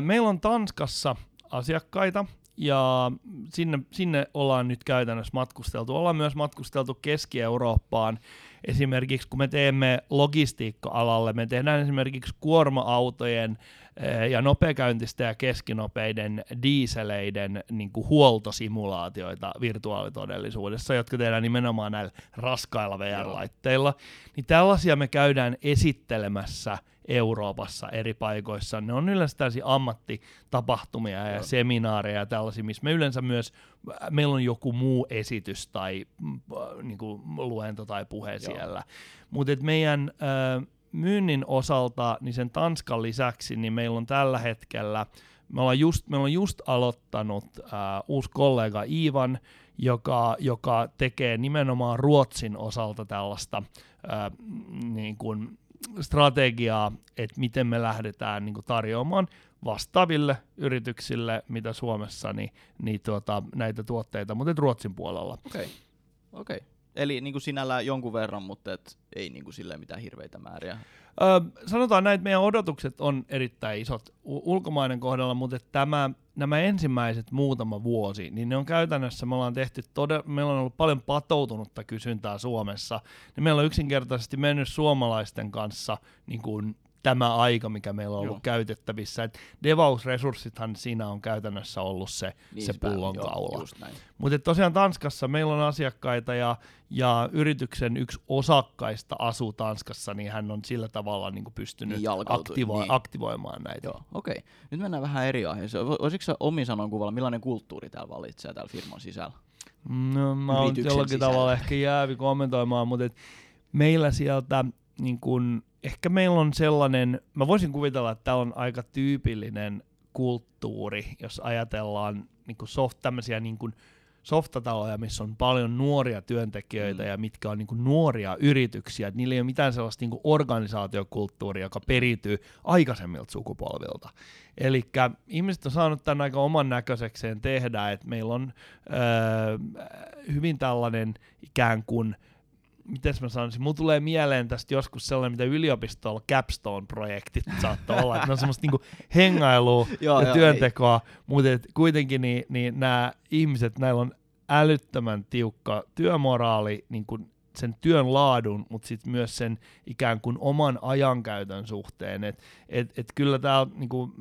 Meillä on Tanskassa asiakkaita, ja sinne, sinne ollaan nyt käytännössä matkusteltu. Ollaan myös matkusteltu Keski-Eurooppaan. Esimerkiksi kun me teemme logistiikka-alalle, me tehdään esimerkiksi kuorma-autojen eh, ja nopeakäyntistä ja keskinopeiden diiseleiden niin kuin huoltosimulaatioita virtuaalitodellisuudessa, jotka tehdään nimenomaan näillä raskailla VR-laitteilla, niin tällaisia me käydään esittelemässä Euroopassa eri paikoissa. Ne on yleensä tällaisia ammattitapahtumia ja Joo. seminaareja ja tällaisia, missä me yleensä myös, meillä on joku muu esitys tai mm, niin kuin luento tai puhe Joo. siellä. Mutta meidän äh, myynnin osalta, niin sen Tanskan lisäksi, niin meillä on tällä hetkellä, me ollaan just, me ollaan just aloittanut äh, uusi kollega Ivan, joka, joka tekee nimenomaan Ruotsin osalta tällaista äh, niin kuin strategiaa, että miten me lähdetään niin tarjoamaan vastaaville yrityksille, mitä Suomessa, niin, niin tuota, näitä tuotteita, mutta Ruotsin puolella. Okei, okay. okay. Eli niin kuin sinällään jonkun verran, mutta et ei niin kuin silleen mitään hirveitä määriä. Öö, sanotaan näin, että meidän odotukset on erittäin isot ulkomainen kohdalla, mutta tämä, nämä ensimmäiset muutama vuosi, niin ne on käytännössä, me ollaan tehty, todella, meillä on ollut paljon patoutunutta kysyntää Suomessa, niin meillä on yksinkertaisesti mennyt suomalaisten kanssa niin kuin tämä aika, mikä meillä on ollut joo. käytettävissä. Et devausresurssithan siinä on käytännössä ollut se, niin se pullonkaula. Mutta tosiaan Tanskassa meillä on asiakkaita ja, ja yrityksen yksi osakkaista asuu Tanskassa, niin hän on sillä tavalla niin pystynyt niin aktivo- niin. aktivoimaan näitä. Joo, okei. Okay. Nyt mennään vähän eri aiheeseen. Voisitko sä omin sanon kuvalla, millainen kulttuuri täällä valitsee täällä firman sisällä? No, mä oon jollakin sisällä. tavalla ehkä jäävi kommentoimaan, mutta et meillä sieltä niin kun ehkä meillä on sellainen, mä voisin kuvitella, että tämä on aika tyypillinen kulttuuri, jos ajatellaan niin kuin soft, tämmöisiä niin kuin softataloja, missä on paljon nuoria työntekijöitä mm. ja mitkä on niin kuin nuoria yrityksiä, että niillä ei ole mitään sellaista niin kuin organisaatiokulttuuria, joka periytyy aikaisemmilta sukupolvilta. Eli ihmiset on saanut tämän aika oman näköisekseen tehdä, että meillä on öö, hyvin tällainen ikään kuin – miten mä sanoisin, mulla tulee mieleen tästä joskus sellainen, mitä yliopistolla capstone-projektit saattaa olla, että ne on semmoista niinku hengailua joo, ja työntekoa, mutta kuitenkin niin, niin nämä ihmiset, näillä on älyttömän tiukka työmoraali niin kuin sen työn laadun, mutta sitten myös sen ikään kuin oman ajankäytön suhteen. Et, et, et kyllä tää, niinku,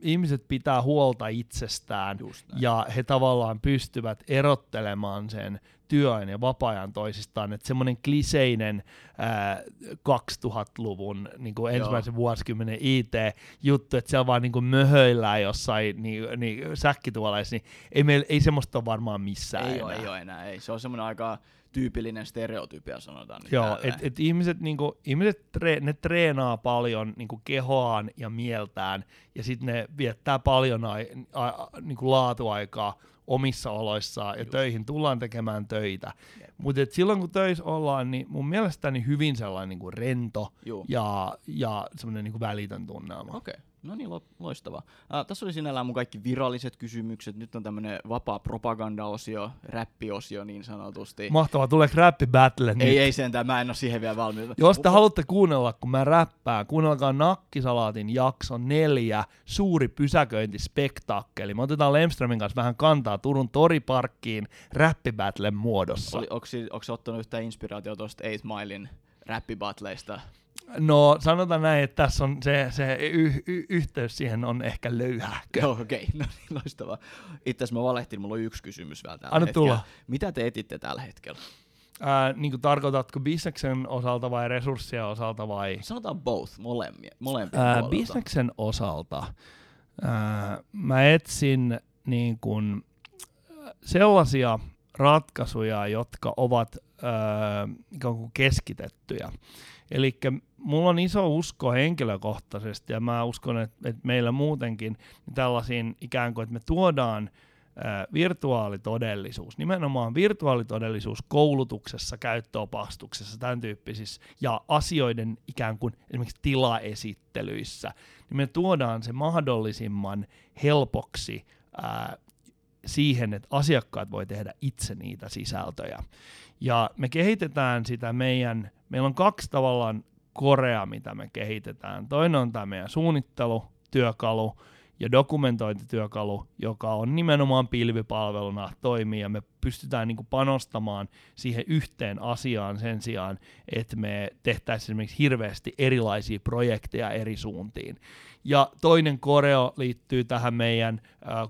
ihmiset pitää huolta itsestään ja he tavallaan pystyvät erottelemaan sen työajan ja vapaa-ajan toisistaan. Että semmoinen kliseinen ää, 2000-luvun niin kuin ensimmäisen Joo. vuosikymmenen IT-juttu, että siellä vaan niin kuin möhöillään jossain niin, niin säkkituoleissa, niin ei, meillä, ei semmoista ole varmaan missään ei enää. Ole, ei ole enää, ei. Se on semmoinen aika tyypillinen stereotypia sanotaan. Niin Joo, että et ihmiset, niinku, ihmiset tre, ne treenaa paljon niinku kehoaan ja mieltään, ja sitten ne viettää paljon ai, a, a, niinku laatuaikaa omissa oloissaan, ja Just. töihin tullaan tekemään töitä. Mutta silloin kun töissä ollaan, niin mun mielestäni hyvin sellainen niinku rento Juu. ja, ja semmoinen niinku välitön tunnelma. Okei. Okay. No niin, lo- loistavaa. Uh, tässä oli sinällään mun kaikki viralliset kysymykset. Nyt on tämmönen vapaa propaganda-osio, räppiosio niin sanotusti. Mahtavaa, tuleeko räppi battle nyt? Ei, ei sentään, mä en ole siihen vielä valmiita. Jos te haluatte kuunnella, kun mä räppään, kuunnelkaa Nakkisalaatin jakso neljä, suuri pysäköintispektaakkeli. Me otetaan Lemströmin kanssa vähän kantaa Turun toriparkkiin räppibattlen muodossa. Oli, onko se ottanut yhtään inspiraatiota tuosta 8 Milein räppibattleista? No sanotaan näin, että tässä on se, se y- y- yhteys siihen on ehkä löyhäkö. Joo, okei. Okay. No niin, loistavaa. Itse asiassa mä valehtin, mulla on yksi kysymys vielä tällä Anna hetkellä. tulla. Mitä te etitte tällä hetkellä? Ää, niin kuin tarkoitatko bisneksen osalta vai resurssien osalta vai? Sanotaan both, molemmia, molempia ää, Bisneksen osalta ää, mä etsin niin kuin sellaisia ratkaisuja, jotka ovat ää, ikään kuin keskitettyjä. Eli mulla on iso usko henkilökohtaisesti ja mä uskon, että, että meillä muutenkin niin tällaisiin ikään kuin, että me tuodaan ää, virtuaalitodellisuus, nimenomaan virtuaalitodellisuus koulutuksessa, käyttöopastuksessa, tämän tyyppisissä ja asioiden ikään kuin esimerkiksi tilaesittelyissä, niin me tuodaan se mahdollisimman helpoksi ää, siihen, että asiakkaat voi tehdä itse niitä sisältöjä. Ja me kehitetään sitä meidän, meillä on kaksi tavallaan korea, mitä me kehitetään. Toinen on tämä meidän suunnittelutyökalu, ja dokumentointityökalu, joka on nimenomaan pilvipalveluna toimii ja me pystytään niin kuin panostamaan siihen yhteen asiaan sen sijaan, että me tehtäisiin esimerkiksi hirveästi erilaisia projekteja eri suuntiin. Ja toinen koreo liittyy tähän meidän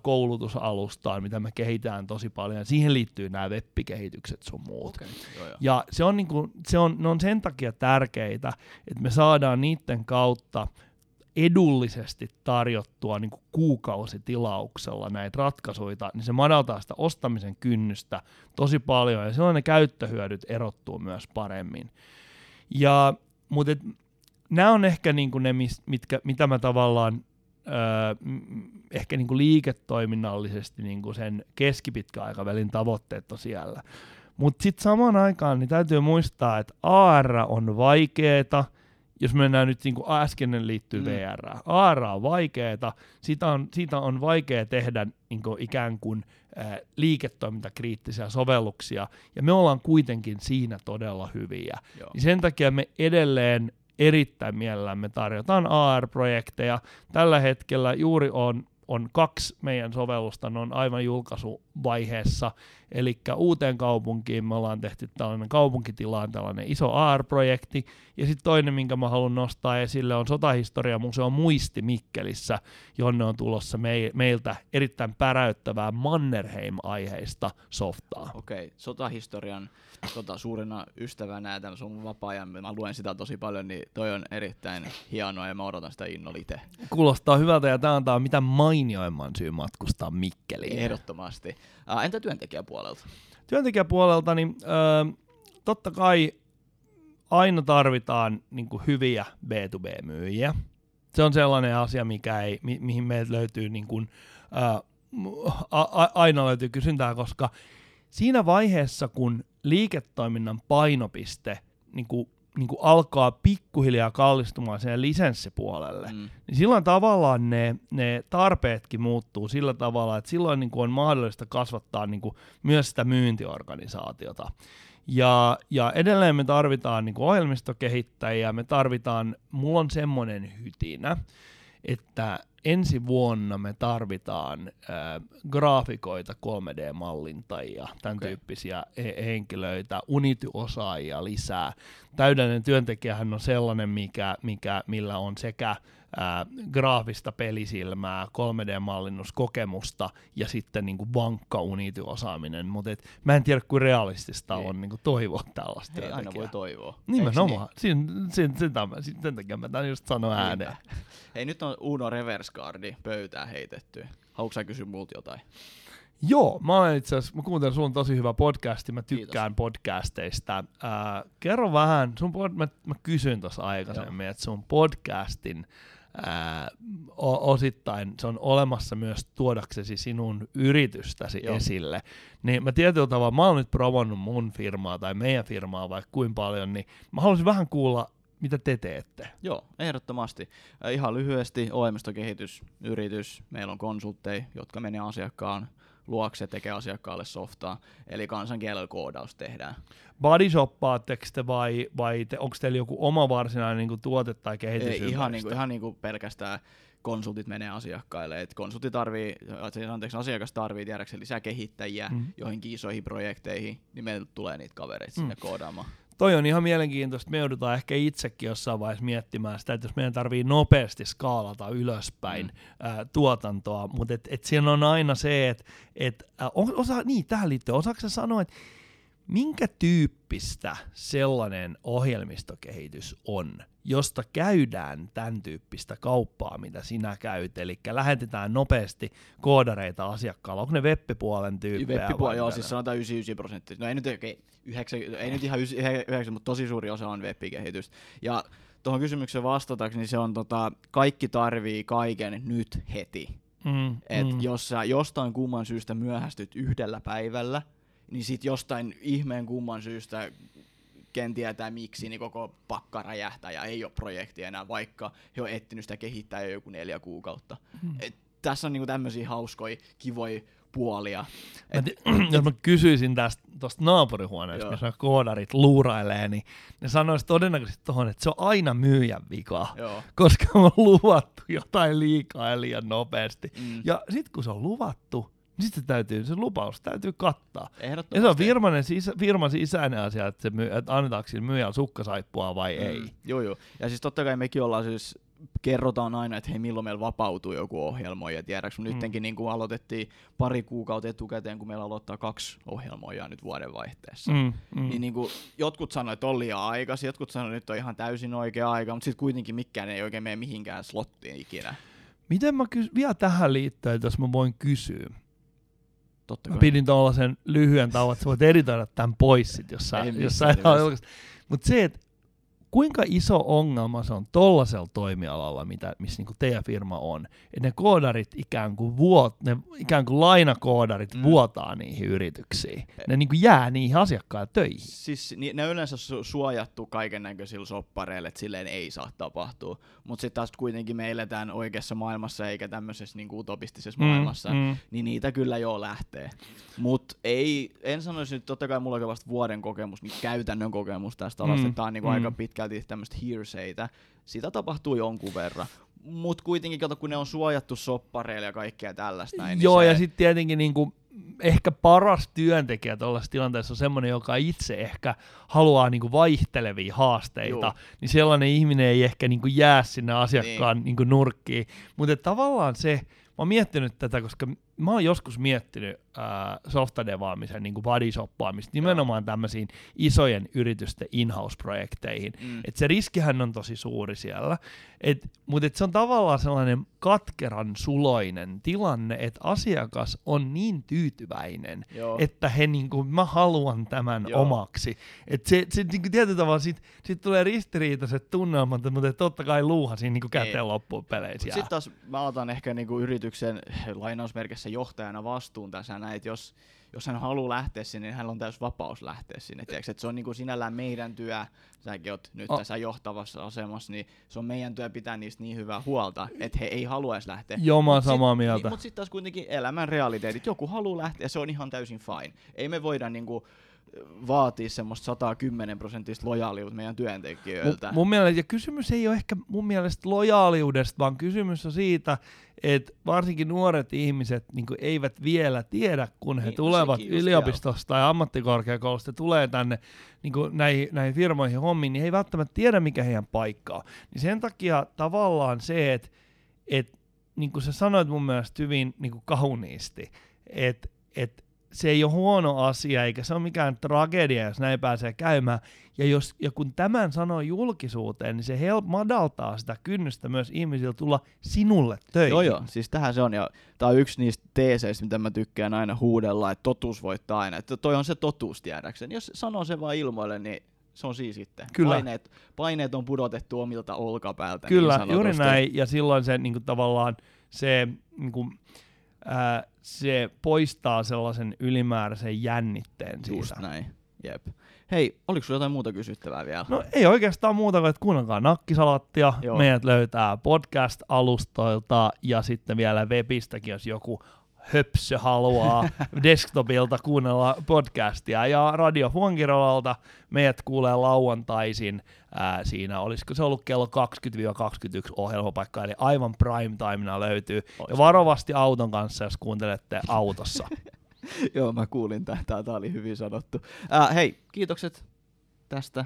koulutusalustaan, mitä me kehitään tosi paljon. Siihen liittyy nämä web-kehitykset sun muut. Okay, joo, joo. Ja se on, niinku, se on, ne on sen takia tärkeitä, että me saadaan niiden kautta edullisesti tarjottua niin kuukausitilauksella näitä ratkaisuja, niin se madaltaa sitä ostamisen kynnystä tosi paljon ja silloin ne käyttöhyödyt erottuu myös paremmin. Ja, mutta et, nämä on ehkä niin ne, mitkä, mitä mä tavallaan öö, ehkä niin liiketoiminnallisesti niin sen keskipitkän aikavälin tavoitteet on siellä. Mutta sitten samaan aikaan niin täytyy muistaa, että AR on vaikeeta, jos mennään nyt niin kuin äskeinen liittyy mm. VR. AR on vaikeeta, siitä on, siitä on vaikea tehdä niin kuin ikään kuin äh, liiketoimintakriittisiä sovelluksia, ja me ollaan kuitenkin siinä todella hyviä. Niin sen takia me edelleen erittäin mielellämme tarjotaan AR-projekteja. Tällä hetkellä juuri on on kaksi meidän sovellusta, ne on aivan julkaisuvaiheessa, eli uuteen kaupunkiin me ollaan tehty tällainen kaupunkitilaan tällainen iso AR-projekti, ja sitten toinen, minkä mä haluan nostaa esille, on Sotahistoria Museo Muisti Mikkelissä, jonne on tulossa me- meiltä erittäin päräyttävää Mannerheim-aiheista softaa. Okei, okay. Sotahistorian tota, suurena ystävänä ja tämän sun vapaa-ajan, mä luen sitä tosi paljon, niin toi on erittäin hienoa ja mä odotan sitä innolla itse. Kuulostaa hyvältä ja tämä antaa mitä mainioimman syy matkustaa Mikkeliin. Ehdottomasti. Uh, entä työntekijäpuolelta? Työntekijäpuolelta, niin uh, totta kai aina tarvitaan niin kuin hyviä B2B-myyjiä. Se on sellainen asia, mikä ei, mi- mihin meiltä löytyy niin kuin, uh, a- a- aina löytyy kysyntää, koska siinä vaiheessa, kun liiketoiminnan painopiste niin kuin, niin kuin alkaa pikkuhiljaa kallistumaan sen lisenssipuolelle, mm. niin silloin tavallaan ne, ne tarpeetkin muuttuu sillä tavalla, että silloin niin kuin on mahdollista kasvattaa niin kuin myös sitä myyntiorganisaatiota. Ja, ja edelleen me tarvitaan niin kuin ohjelmistokehittäjiä, me tarvitaan, mulla on semmoinen hytinä, että ensi vuonna me tarvitaan äh, graafikoita, 3D-mallintajia, tämän okay. tyyppisiä he- henkilöitä, Unity-osaajia lisää. Täydellinen työntekijähän on sellainen, mikä, mikä, millä on sekä ää, graafista pelisilmää, 3D-mallinnuskokemusta ja sitten niin kuin vankka Unity-osaaminen, mutta mä en tiedä, kuin realistista Ei. on niin kuin toivoa tällaista. Ei aina voi toivoa. Nimenomaan. Niin? Sin, sin, sin, sin, sen takia mä tämän just sanon ääneen. Hei, nyt on Uno Reverse Cardi pöytään heitetty. Haluatko sä kysyä multa jotain? Joo, mä olen itse asiassa, mä kuuntelen sun tosi hyvä podcasti, mä tykkään Kiitos. podcasteista. Äh, kerro vähän, sun pod, mä, mä kysyin tuossa aikaisemmin, että sun podcastin ää, osittain se on olemassa myös tuodaksesi sinun yritystäsi Joo. esille. Niin mä tietyllä tavalla, mä oon nyt provonnut mun firmaa tai meidän firmaa vaikka kuin paljon, niin mä haluaisin vähän kuulla, mitä te teette? Joo, ehdottomasti. Ihan lyhyesti, ohjelmistokehitysyritys, meillä on konsultteja, jotka menee asiakkaan luokse tekee asiakkaalle softaa, eli kansankielellä koodaus tehdään. Bodyshopaatteko te vai, vai te, onko teillä joku oma varsinainen niin kuin, tuote tai kehitys? Ei, ihan, niin kuin, ihan niin kuin pelkästään konsultit menee asiakkaille. Et konsultti tarvii, anteeksi, asiakas tarvii tiedäkseen lisää kehittäjiä mm. joihinkin isoihin projekteihin, niin meille tulee niitä kavereita mm. sinne koodaamaan toi on ihan mielenkiintoista. Me joudutaan ehkä itsekin jossain vaiheessa miettimään sitä, että jos meidän tarvii nopeasti skaalata ylöspäin mm. ää, tuotantoa, mutta et, et siinä on aina se, että et, osa, niin tähän liittyy, osaako sanoa, että minkä tyyppistä sellainen ohjelmistokehitys on, josta käydään tämän tyyppistä kauppaa, mitä sinä käyt, eli lähetetään nopeasti koodareita asiakkaalla, onko ne web-puolen tyyppejä? Web-puoli, joo, siis sanotaan 99 prosenttia, no ei nyt, okay, 9, ei nyt ihan 9, mutta tosi suuri osa on web-kehitys, ja tuohon kysymykseen vastatakseni niin se on tota, kaikki tarvii kaiken nyt heti. Mm, Et mm. jos sä jostain kumman syystä myöhästyt yhdellä päivällä, niin sit jostain ihmeen kumman syystä ken tietää miksi, niin koko pakka räjähtää ja ei ole projektia enää, vaikka he on etsinyt sitä kehittää jo joku neljä kuukautta. Hmm. Et tässä on niinku tämmöisiä hauskoja, kivoja puolia. Mä te, jos mä kysyisin tästä tuosta naapurihuoneesta, missä koodarit luurailee, niin ne sanoisi todennäköisesti tuohon, että se on aina myyjän vika, Joo. koska on luvattu jotain liikaa ja liian nopeasti. Mm. Ja sitten kun se on luvattu, niin sitten täytyy, se lupaus täytyy kattaa. Ja se on firman, sisä, firman sisäinen asia, että, se myy, että annetaanko sillä myyjällä sukkasaippua vai ei. Mm, joo, joo. Ja siis totta kai mekin ollaan siis, kerrotaan aina, että hei milloin meillä vapautuu joku ohjelmoija, tiedäks, Mm. mm. nyttenkin niin kuin aloitettiin pari kuukautta etukäteen, kun meillä aloittaa kaksi ohjelmoijaa nyt vuodenvaihteessa. Mm. Mm, mm. Niin, niin kuin, jotkut sanoivat, että on liian aikaisin, jotkut sanoivat, että nyt on ihan täysin oikea aika, mutta sitten kuitenkin mikään ei oikein mene mihinkään slottiin ikinä. Miten mä kys- vielä tähän liittyen, jos mä voin kysyä. Totta Mä kai. pidin tuollaisen lyhyen tauon, että sä voit editoida tämän pois sit, jos sä, jos sä et ole nimessä. julkaista. Mut se, että kuinka iso ongelma se on tollasella toimialalla, mitä, missä niinku teidän firma on, että ne koodarit ikään kuin, vuot, ne ikään kuin lainakoodarit mm. Vuotaa niihin yrityksiin. Ne niinku jää niihin asiakkaille töihin. Siis ne on yleensä su- suojattu kaiken näköisillä soppareilla, että silleen ei saa tapahtua. Mutta sitten taas kuitenkin me eletään oikeassa maailmassa eikä tämmöisessä niinku utopistisessa Mm, maailmassa, mm. niin niitä kyllä jo lähtee. Mutta ei, en sanoisi nyt, totta kai mulla on vasta vuoden kokemus, niin käytännön kokemus tästä alasta, Mm, tää on niinku mm. aika pitkälti tämmöistä hearsaytä. Sitä tapahtuu jonkun verran. Mutta kuitenkin, kato, kun ne on suojattu soppareilla ja kaikkea tällaista näin, Joo, niin ja se, sitten tietenkin niinku, ehkä paras työntekijä tuollaisessa tilanteessa on semmoinen, joka itse ehkä haluaa niinku vaihtelevia haasteita, Joo. niin sellainen ihminen ei ehkä niinku jää sinne asiakkaan niin. niinku nurkkiin. Mutta tavallaan se, mä oon miettinyt tätä, koska mä oon joskus miettinyt äh, softadevaamisen niin bodyshoppaamista nimenomaan tämmöisiin isojen yritysten in-house-projekteihin. Mm. Et se riskihän on tosi suuri siellä, mutta et se on tavallaan sellainen katkeran suloinen tilanne, että asiakas on niin tyytyväinen, Joo. että he niinku, mä haluan tämän Joo. omaksi. Et se, se niinku tietyllä tavalla sit, sit tulee ristiriitaiset tunnelmat, mutta totta kai luuha siinä niinku käteen Niin. loppuun peleissä. Sitten taas mä otan ehkä niinku yrityksen lainausmerkissä johtajana vastuun tässä näin, että jos, jos hän haluaa lähteä sinne, niin hänellä on täys vapaus lähteä sinne. Tiedätkö? Et se on niinku sinällään meidän työ, säkin oot nyt Oh. tässä johtavassa asemassa, niin se on meidän työ pitää niistä niin hyvää huolta, että he ei haluaisi lähteä. Joo, mä oon Mut sit- samaa mieltä. Niin, mutta sitten taas kuitenkin elämän realiteetit. Joku haluaa lähteä, se on ihan täysin fine. Ei me voida niinku vaatii semmoista 110 prosenttista lojaaliutta meidän työntekijöiltä. Mun, mun mielestä, ja kysymys ei ole ehkä mun mielestä lojaaliudesta, vaan kysymys on siitä, että varsinkin nuoret ihmiset niin eivät vielä tiedä, kun he Niin, no tulevat yliopistosta tai ammattikorkeakoulusta, tulee tänne niin näihin, näihin firmoihin hommiin, niin he ei välttämättä tiedä, mikä heidän paikka on. Niin sen takia tavallaan se, että et, niin kuin sä sanoit mun mielestä hyvin niin kuin kauniisti, että et, se ei ole huono asia, eikä se ole mikään tragedia, jos näin pääsee käymään. Ja, jos, ja kun tämän sanoo julkisuuteen, niin se help madaltaa sitä kynnystä myös ihmisillä tulla sinulle töihin. Joo joo, siis tähän se on, ja tää on yksi niistä teeseistä, mitä mä tykkään aina huudella, että totuus voittaa aina. Että toi on se totuus, tiedäkseni. Jos sanoo se vaan ilmoille, niin se on siinä sitten. Kyllä. Paineet, paineet on pudotettu omilta olkapäältä. Kyllä, niin juuri näin. Ja silloin se niin kuin, tavallaan se, niin kuin, ää, se poistaa sellaisen ylimääräisen jännitteen Just siitä. näin, jep. Hei, oliko sulla jotain muuta kysyttävää vielä? No ei oikeastaan muuta kuin, että kuunnelkaa nakkisalattia. Joo. Meidät löytää podcast-alustoilta ja sitten vielä webistäkin, jos joku höpsö haluaa desktopilta kuunnella podcastia. Ja Radio Fuonkirolalta meidät kuulee lauantaisin. Ää, siinä olisiko se ollut kello 20-21 ohjelmapaikka, eli aivan prime timena löytyy. Ja varovasti auton kanssa, jos kuuntelette autossa. Joo, mä kuulin. Tää, tää oli hyvin sanottu. Äh, hei, kiitokset tästä.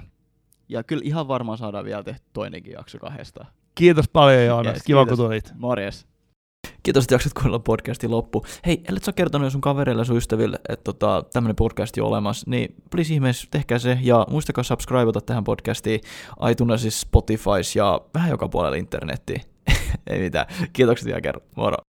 Ja kyllä ihan varmaan saadaan vielä tehty toinenkin jakso kahdesta. Kiitos paljon Joonas, Yes, kiva kiitos. kun tulit. Morjes. Kiitos, että jaksat kuunnella podcastin loppu. Hei, ellet sä kertonut jo sun kavereille ja sun ystäville, että tota, tämmönen podcast on olemassa, niin please ihmeessä tehkää se ja muistakaa subscribeata tähän podcastiin iTunesissa, Spotifys ja vähän joka puolella internettiin. Ei mitään. Kiitokset vielä kerran. Moro.